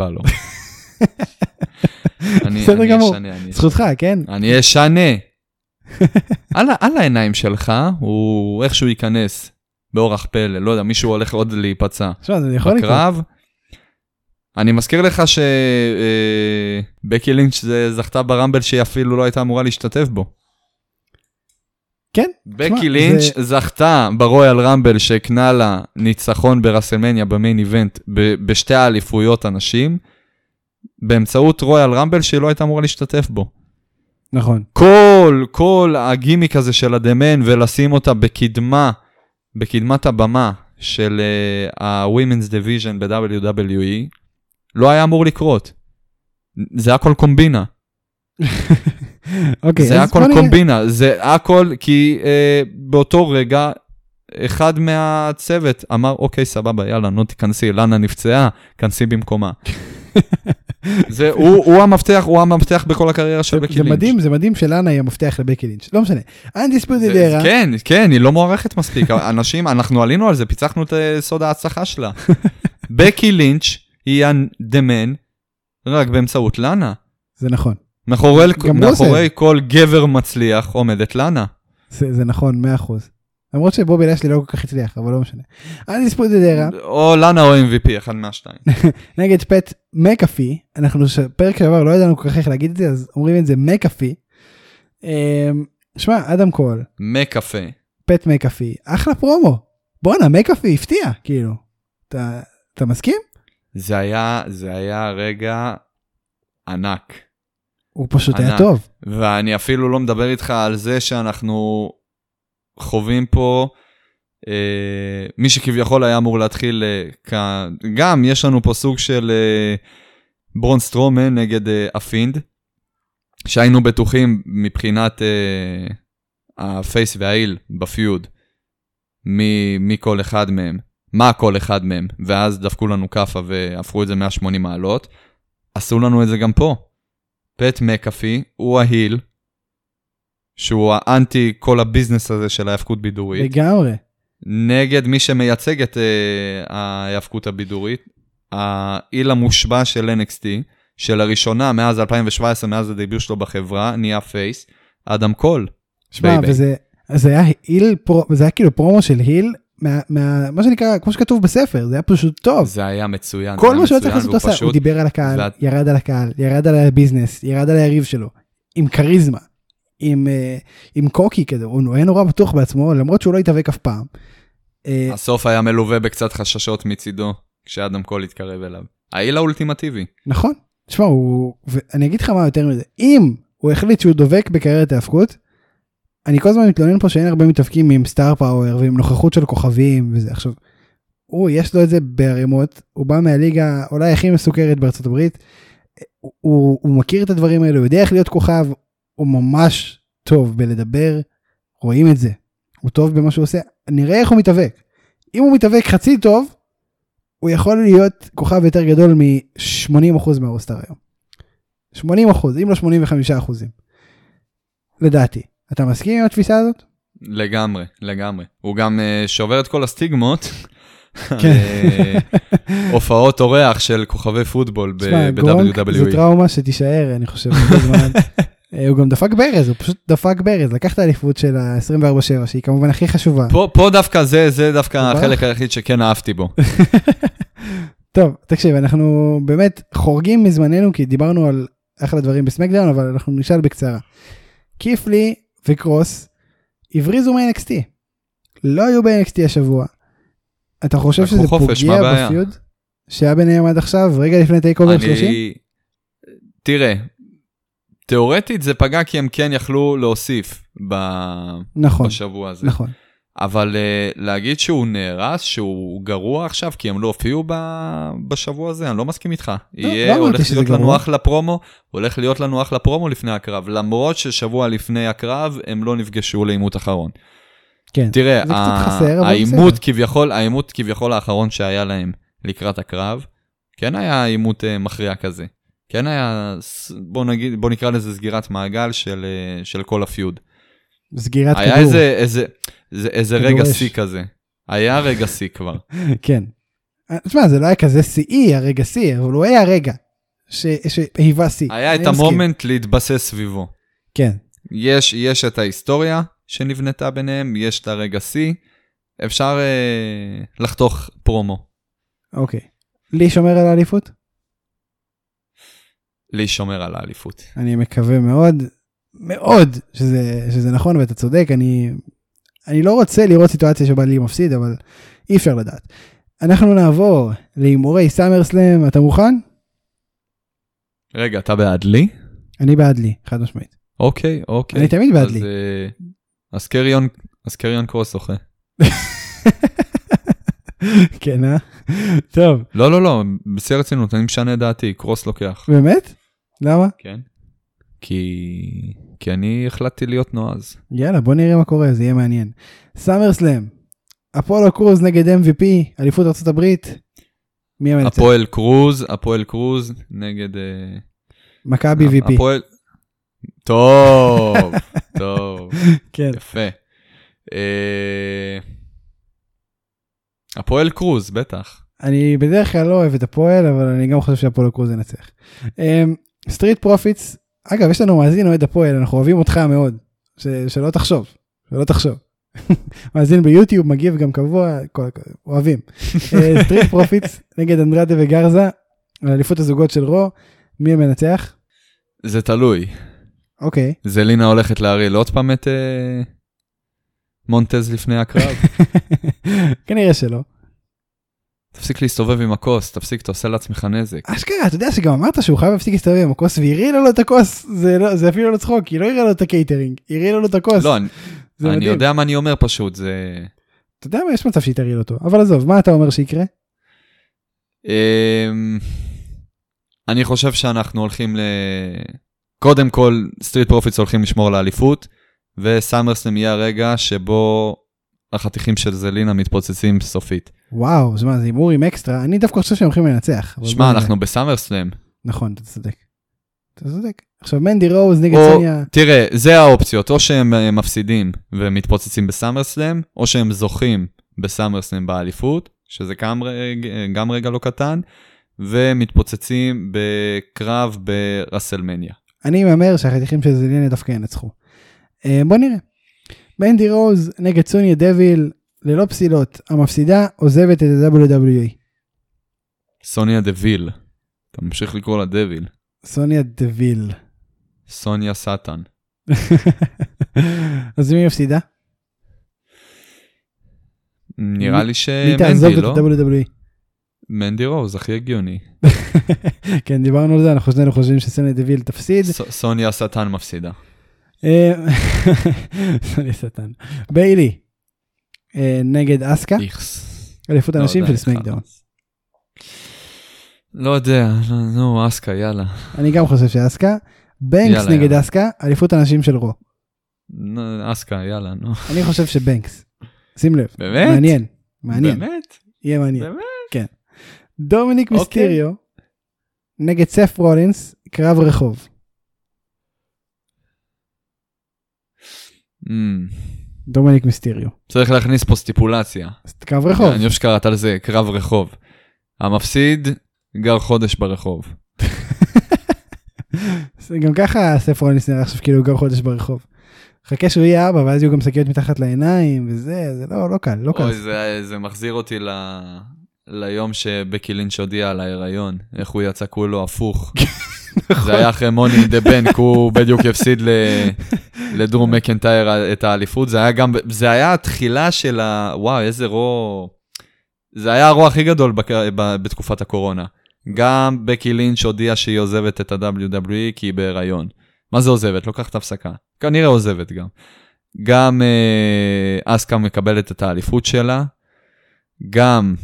אני בסדר גמור. זכותך, כן? אני אשנה. על העיניים שלך, הוא איכשהו ייכנס באורח פלא, לא יודע, מישהו הולך עוד להיפצע. תשמע, זה יכול לקרות. בקרב. אני מזכיר לך שבקי לינץ' זה זכתה ברמבל שהיא אפילו לא הייתה אמורה להשתתף בו. כן, בקי לינץ' זה- זכתה ברויאל רמבל שהקנה לה ניצחון ברסלמניה במיין איבנט ב- בשתי האליפויות הנשים, באמצעות רויאל רמבל שהיא לא הייתה אמורה להשתתף בו. נכון. כל, כל הגימיק הזה של הדמן ולשים אותה בקדמה, בקדמת הבמה של uh, ה-Women's Division ב-WWE לא היה אמור לקרות. זה הכל קומבינה. אוקיי, זה הכל. קומבינה, זה הכל כי אה, באותו רגע אחד מהצוות אמר, אוקיי, סבבה, יאללה, נו תיכנסי, לנה נפצעה, כנסי במקומה. זה, הוא, הוא המפתח, הוא המפתח בכל הקריירה של בקי זה לינץ'. מדהים, זה מדהים שלאנה היא המפתח לבקי לינץ', לא משנה. זה- era, כן, כן, היא לא מוערכת מספיק. אנשים, אנחנו עלינו על זה, פיצחנו את אה, סוד ההצלחה שלה. בקי לינץ' היא ה-the-man רק באמצעות לאנה. זה נכון, מאחורי, מאחורי כל גבר מצליח עומדת לאנה. זה זה נכון, 100%. למרות שבובי לשלי לא כל כך הצליח, אבל לא משנה. undisputed era, או לאנה או MVP, אחד מהשתיים. נגד פט מקאפי, אנחנו פרק שעבר לא ידענו כל כך איך להגיד את זה, אז אומרים את זה מקאפי. אמ, שמע, אדם קול, מקפה. פט מקאפי, אחלה פרומו. בואנה, מקאפי הפתיע, כאילו. אתה, אתה מסכים? זה היה, זה היה רגע ענק. הוא פשוט היה ענק. טוב. ואני אפילו לא מדבר איתך על זה שאנחנו חווים פה, אה, מי שכביכול היה אמור להתחיל, אה, כ... גם יש לנו פה סוג של אה, ברון סטרומן נגד אה, הפינד, שהיינו בטוחים מבחינת אה, ה face וה heel ב feud, מי, מי כל אחד מהם, מה כל אחד מהם, ואז דפקו לנו כאפה והפכו את זה 180 מעלות. עשו לנו את זה גם פה. פט מקאפי הוא ה heel, שהוא האנטי כל ה business הזה של ההאבקות בידורית, לגמרי. נגד מי שמייצג את uh, ההאבקות הבידורית, ה heel המושבע של NXT, שלראשונה מאז 2017, מאז ה debut שלו בחברה, נהיה face, אדם קול. שמע. וזה זה היה heel, pro, זה היה כאילו פרומו של heel, מה, מה, מה שנקרא, כמו שכתוב בספר, זה היה פשוט טוב. זה היה מצוין. כל מה שהוא צריך לעשות הוא עשה, הוא דיבר על הקהל, ואת- ירד על הקהל, ירד על ה business, ירד על היריב שלו, עם כריזמה, עם, אה, עם קוקי כזה, הוא היה נורא בטוח בעצמו, למרות שהוא לא התאבק אף פעם. אה, הסוף היה מלווה בקצת חששות מצידו, כשאדם קול התקרב אליו. ההיל האולטימטיבי. נכון, תשמע, הוא, ואני אגיד לך מה יותר מזה, אם הוא החליט שהוא דובק בקריירת ההאבקות, אני כל הזמן מתלונן פה שאין הרבה מתאבקים עם סטאר פאוור ועם נוכחות של כוכבים וזה. עכשיו, הוא, יש לו את זה בערימות, הוא בא מהליגה אולי הכי מסוכרת בארצות הברית, הוא, הוא, הוא מכיר את הדברים האלו, יודע איך להיות כוכב, הוא ממש טוב בלדבר, רואים את זה. הוא טוב במה שהוא עושה, נראה איך הוא מתאבק. אם הוא מתאבק חצי טוב, הוא יכול להיות כוכב יותר גדול מ-80% מהרוסטר היום. 80%, אם לא 85%. לדעתי. אתה מסכים עם התפיסה הזאת? לגמרי, לגמרי. הוא גם uh, שובר את כל הסטיגמות. אה, הופעות אורח של כוכבי פוטבול גרונק זו ב-WWE. טראומה שתישאר, אני חושב. אה, הוא גם דפק ברז, הוא פשוט דפק ברז, לקח את האליפות של ה-24/7, שהיא כמובן הכי חשובה. פה, פה דווקא זה, זה דווקא הוא החלק. היחיד שכן אהבתי בו. טוב, תקשיב, אנחנו באמת חורגים מזמננו, כי דיברנו על אחלה דברים בסמקדאון, אבל אנחנו נשאל בקצרה. קית' לי וקרוס הבריזו מ-NXT. לא היו ב-NXT השבוע. אתה חושב שזה חופש, פוגע? ב feud שהיה ביניהם עד עכשיו, רגע לפני טייק אובר 30? אני... תראה, תיאורטית זה פגע כי הם כן יכלו להוסיף ב... נכון, בשבוע הזה. נכון. אבל uh, להגיד שהוא נהרס, שהוא גרוע עכשיו, כי הם לא הופיעו ב... בשבוע הזה, אני לא מסכים איתך. לא יהיה, אמרתי הולך להיות לנו. אחלה פרומו, הולך להיות לנו אחלה פרומו לפני הקרב, למרות ששבוע לפני הקרב הם לא נפגשו לעימות אחרון. כן. תראה, זה קצת חסר, אבל העימות. כביכול, העימות כביכול האחרון שהיה להם לקראת הקרב, כן היה עימות uh, מכריע כזה. כן היה, בוא נגיד, בוא נקרא לזה סגירת מעגל של, uh, של כל הפיוד. סגירת היה כדור. איזה, איזה, איזה, איזה רגע. שיא כזה. היה רגע שיא כבר. כן. אה, תשמע, זה לא היה כזה שיאי הרגע שיא, אבל הוא היה רגע שהיווה שיא. היה את. המומנט להתבסס סביבו. כן. יש, יש את ההיסטוריה שנבנתה ביניהם, יש את הרגע שיא, אפשר אה, לחתוך פרומו. אוקיי. לי שומר על האליפות? להישמר על האליפות. אני מקווה מאוד, מאוד שזה, שזה נכון ואתה צודק, אני, אני לא רוצה לראות סיטואציה שבה לי מפסיד, אבל אי אפשר לדעת. אנחנו נעבור להימורי סאמר סלאם, אתה מוכן? רגע, אתה בעד לי? אני בעד לי, חד משמעית. אוקיי, אוקיי. אני תמיד בעד אז, לי. אה, אז קריון, אז קריון קרוס זוכה. כן, אה? טוב, לא, לא, לא, בשיא הרצינות, אני משנה דעתי, קרוס לוקח. באמת? למה? כן. כי... כי אני החלטתי להיות נועז. יאללה, בוא נראה מה קורה, זה יהיה מעניין. סאמר סלאם, אפולו קרוז נגד MVP, אליפות ארה"ב, מי המנצח? הפועל קרוז, הפועל קרוז נגד... אה, מכבי VP. הפועל... טוב, טוב, כן. יפה. אה, הפועל קרוז, בטח. אני בדרך כלל לא אוהב את הפועל, אבל אני גם חושב שהפועל קרוז ינצח. סטריט פרופיטס, אגב, יש לנו מאזין אוהד הפועל, אנחנו אוהבים אותך מאוד. ש- שלא תחשוב, שלא תחשוב. מאזין ביוטיוב, מגיב גם קבוע, כל- אוהבים. סטריט פרופיטס נגד אנדרדה וגרזה, על אליפות הזוגות של Raw, מי המנצח? זה תלוי. אוקיי. זלינה הולכת להרעיל עוד פעם את אה, מונטז לפני הקרב. כנראה שלא. תפסיק להסתובב עם הכוס, תפסיק, אתה עושה לעצמך נזק. אשכרה, אתה יודע שגם אמרת שהוא חייב להפסיק להסתובב עם הכוס והרעילה לו את הכוס, זה, לא, זה אפילו לא צחוק, היא לא הרעילה לו את הקייטרינג, היא הרעילה לו את הכוס. לא, אני- אני. יודע מה אני אומר פשוט, זה... אתה יודע מה, יש מצב שהיא תרעיל אותו, אבל עזוב, מה אתה אומר שיקרה? אמ, אני חושב שאנחנו הולכים ל... קודם כל, Street Profits הולכים לשמור על האליפות, ו SummerSlam יהיה הרגע שבו החתיכים של זלינה מתפוצצים סופית. וואו, מה, זה הימור עם אקסטרה, אני דווקא חושב שהם הולכים לנצח. שמע. אנחנו ב SummerSlam. נכון, אתה צודק. אתה צודק. עכשיו מנדי רוז נגד או, סוניה, תראה, זה האופציות, או שהם אה, מפסידים ומתפוצצים ב SummerSlam, או שהם זוכים ב SummerSlam באליפות, שזה גם, רגע- גם רגע לא קטן, ומתפוצצים בקרב ב WrestleMania. אני מהמר שהחתיכים של זלינה דווקא ינצחו. אה, בוא נראה. מנדי רוז נגד סוניה דביל, ללא פסילות, המפסידה עוזבת את ה-WWE. סוניה דוויל. אתה ממשיך לקרוא לה דביל. סוניה דביל. סוניה סאטן. אז מי מפסידה? נראה לי שמנדי, לא? ה-WWE? מנדי רוז, הכי הגיוני. כן, דיברנו על זה, אנחנו שנינו חושבים שסוניה דביל תפסיד. סוניה סאטן מפסידה. אה, סוניה שטן. ביילי אה, נגד אסקה, איכס. אליפות לא הנשים של סמקדאון. לא יודע, נו, אסקה, יאללה. אני גם חושב שאסקה. בנקס נגד. אסקה, אליפות הנשים של רו. אסקה, יאללה, נו. אני חושב שבנקס. שים לב, באמת? מעניין, מעניין, באמת? יהיה מעניין. באמת? דומיניק אוקיי. מיסטיריו נגד סף רולינס, קרב רחוב. דומיניק מיסטיריו. צריך להכניס פה סטיפולציה. קרב רחוב. אני אוהב שקראת על זה קרב רחוב. המפסיד גר חודש ברחוב. גם ככה סף רולינס נראה עכשיו כאילו הוא גר חודש ברחוב. חכה שהוא יהיה אבא ואז יהיו גם שקיות מתחת לעיניים וזה, זה לא, לא קל, לא קל. אוי, זה, זה מחזיר אותי ל... ליום שבקי לינץ' הודיע על ההיריון, איך הוא יצא כולו הפוך. זה היה אחרי מוני דה בנק, הוא בדיוק הפסיד. לדרום מקנטייר את האליפות, זה היה גם, זה היה התחילה של ה... וואו, איזה רו... זה היה הרוע הכי גדול בק... ב... בתקופת הקורונה. גם בקי לינץ' הודיעה שהיא עוזבת את ה-WWE כי היא בהיריון. מה זה עוזבת? לוקחת הפסקה. כנראה עוזבת גם. גם אה, אסקה מקבלת את האליפות שלה. גם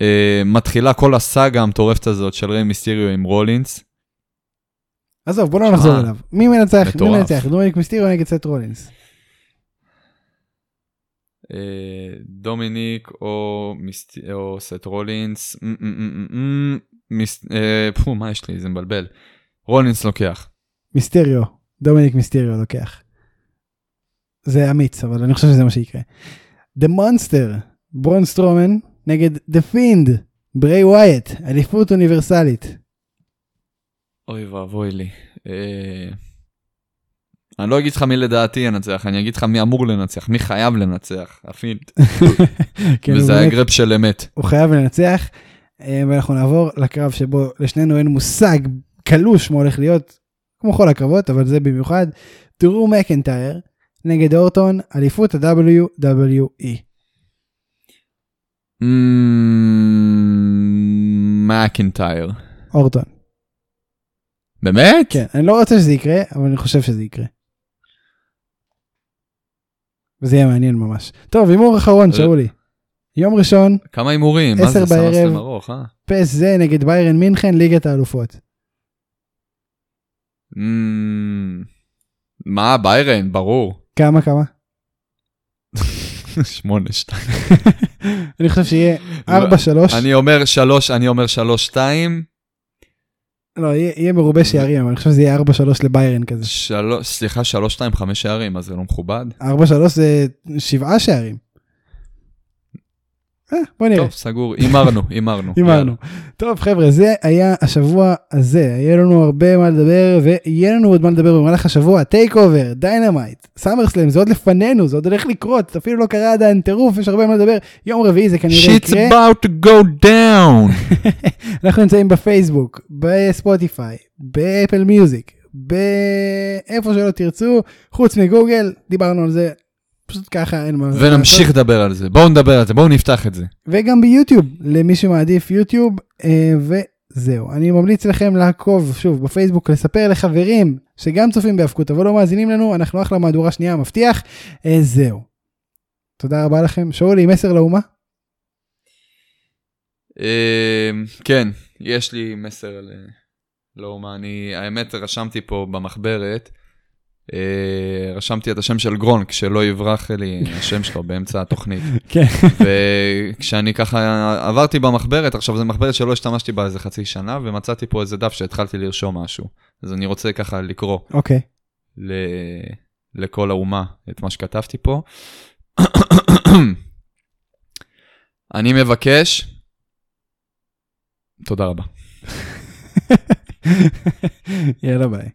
אה, מתחילה כל הסאגה המטורפת הזאת של ריי מיסטיריו עם רולינס. עזוב בוא לא נחזור אליו. מי מנצח? מי. מנצח? דומיניק מיסטיריו נגד סט רולינס. אה, דומיניק או, סת' רולינס. אה, פו, מה יש לי? זה מבלבל. רולינס לוקח. מיסטריו, דומיניק מיסטריו לוקח. זה אמיץ אבל אני חושב שזה מה שיקרה. The Monster, ברון סטרומן נגד The Fiend, בריי ווייט, אליפות אוניברסלית. אוי ואבוי לי. אה, אני לא אגיד לך מי לדעתי ינצח, אני אגיד לך מי אמור לנצח, מי חייב לנצח, ה Fiend. כן, וזה באמת- הגרפ של אמת. הוא חייב לנצח. אה, ואנחנו נעבור לקרב שבו לשנינו אין מושג קלוש מה הולך להיות, כמו כל הקרבות, אבל זה במיוחד. דרו מקנטייר נגד אורטון, אליפות. ה-WWE. מקינטייר. אורטון. באמת? כן, אני לא רוצה שזה יקרה, אבל אני חושב שזה יקרה. וזה יהיה מעניין ממש. טוב, הימור אחרון, אה. שאולי. יום ראשון, כמה הימורים? מה עשר זה בערב. סמסטר ארוך, אה? פס זה נגד ביירן מינכן, ליגת האלופות. מה, ביירן, ברור. כמה כמה? שמונה, שתיים. אני חושב שיהיה 4-3. אני אומר שלוש, אני אומר שלוש, שתיים. לא, יהיה מרובה שערים, אבל אני חושב שזה יהיה 4-3 לביירן כזה. סליחה, שלוש, שתיים, חמש שערים, אז זה לא מכובד. 4-3 זה שבעה שערים. אה, בוא נראה. טוב, סגור, הימרנו, הימרנו. הימרנו. טוב חבר'ה, זה היה השבוע הזה, היה לנו הרבה מה לדבר, ויהיה לנו עוד מה לדבר במהלך השבוע, TakeOver, Dynamite, SummerSlam, זה עוד לפנינו, זה עוד הולך לקרות, זה אפילו לא קרה עדיין, טירוף, יש הרבה מה לדבר, יום רביעי זה כנראה Shit's יקרה, about to go down. אנחנו נמצאים בפייסבוק, בספוטיפיי, באפל מיוזיק, באיפה שלא תרצו, חוץ מגוגל, דיברנו על זה, פשוט ככה אין מה ונמשיך לדבר על זה. בואו נדבר על זה, בואו נפתח את זה. וגם ביוטיוב, למי שמעדיף יוטיוב, אה, וזהו. אני ממליץ לכם לעקוב, שוב, בפייסבוק, לספר לחברים שגם צופים בהאבקות, אבל לא מאזינים לנו, אנחנו אחלה מהדורה שנייה, מבטיח. אה, זהו. תודה רבה לכם. שאולי, מסר לאומה? אמ, כן, יש לי מסר לאומה. אני, האמת, רשמתי פה במחברת, אה, רשמתי את השם של גרונק, שלא יברח לי השם שלו באמצע התוכנית. כן. וכשאני ככה עברתי במחברת, עכשיו זו מחברת שלא השתמשתי בה איזה חצי שנה, ומצאתי פה איזה דף שהתחלתי לרשום משהו. אז אני רוצה ככה לקרוא אוקיי. ל... לכל האומה את מה שכתבתי פה. אני מבקש, תודה רבה. יאללה ביי.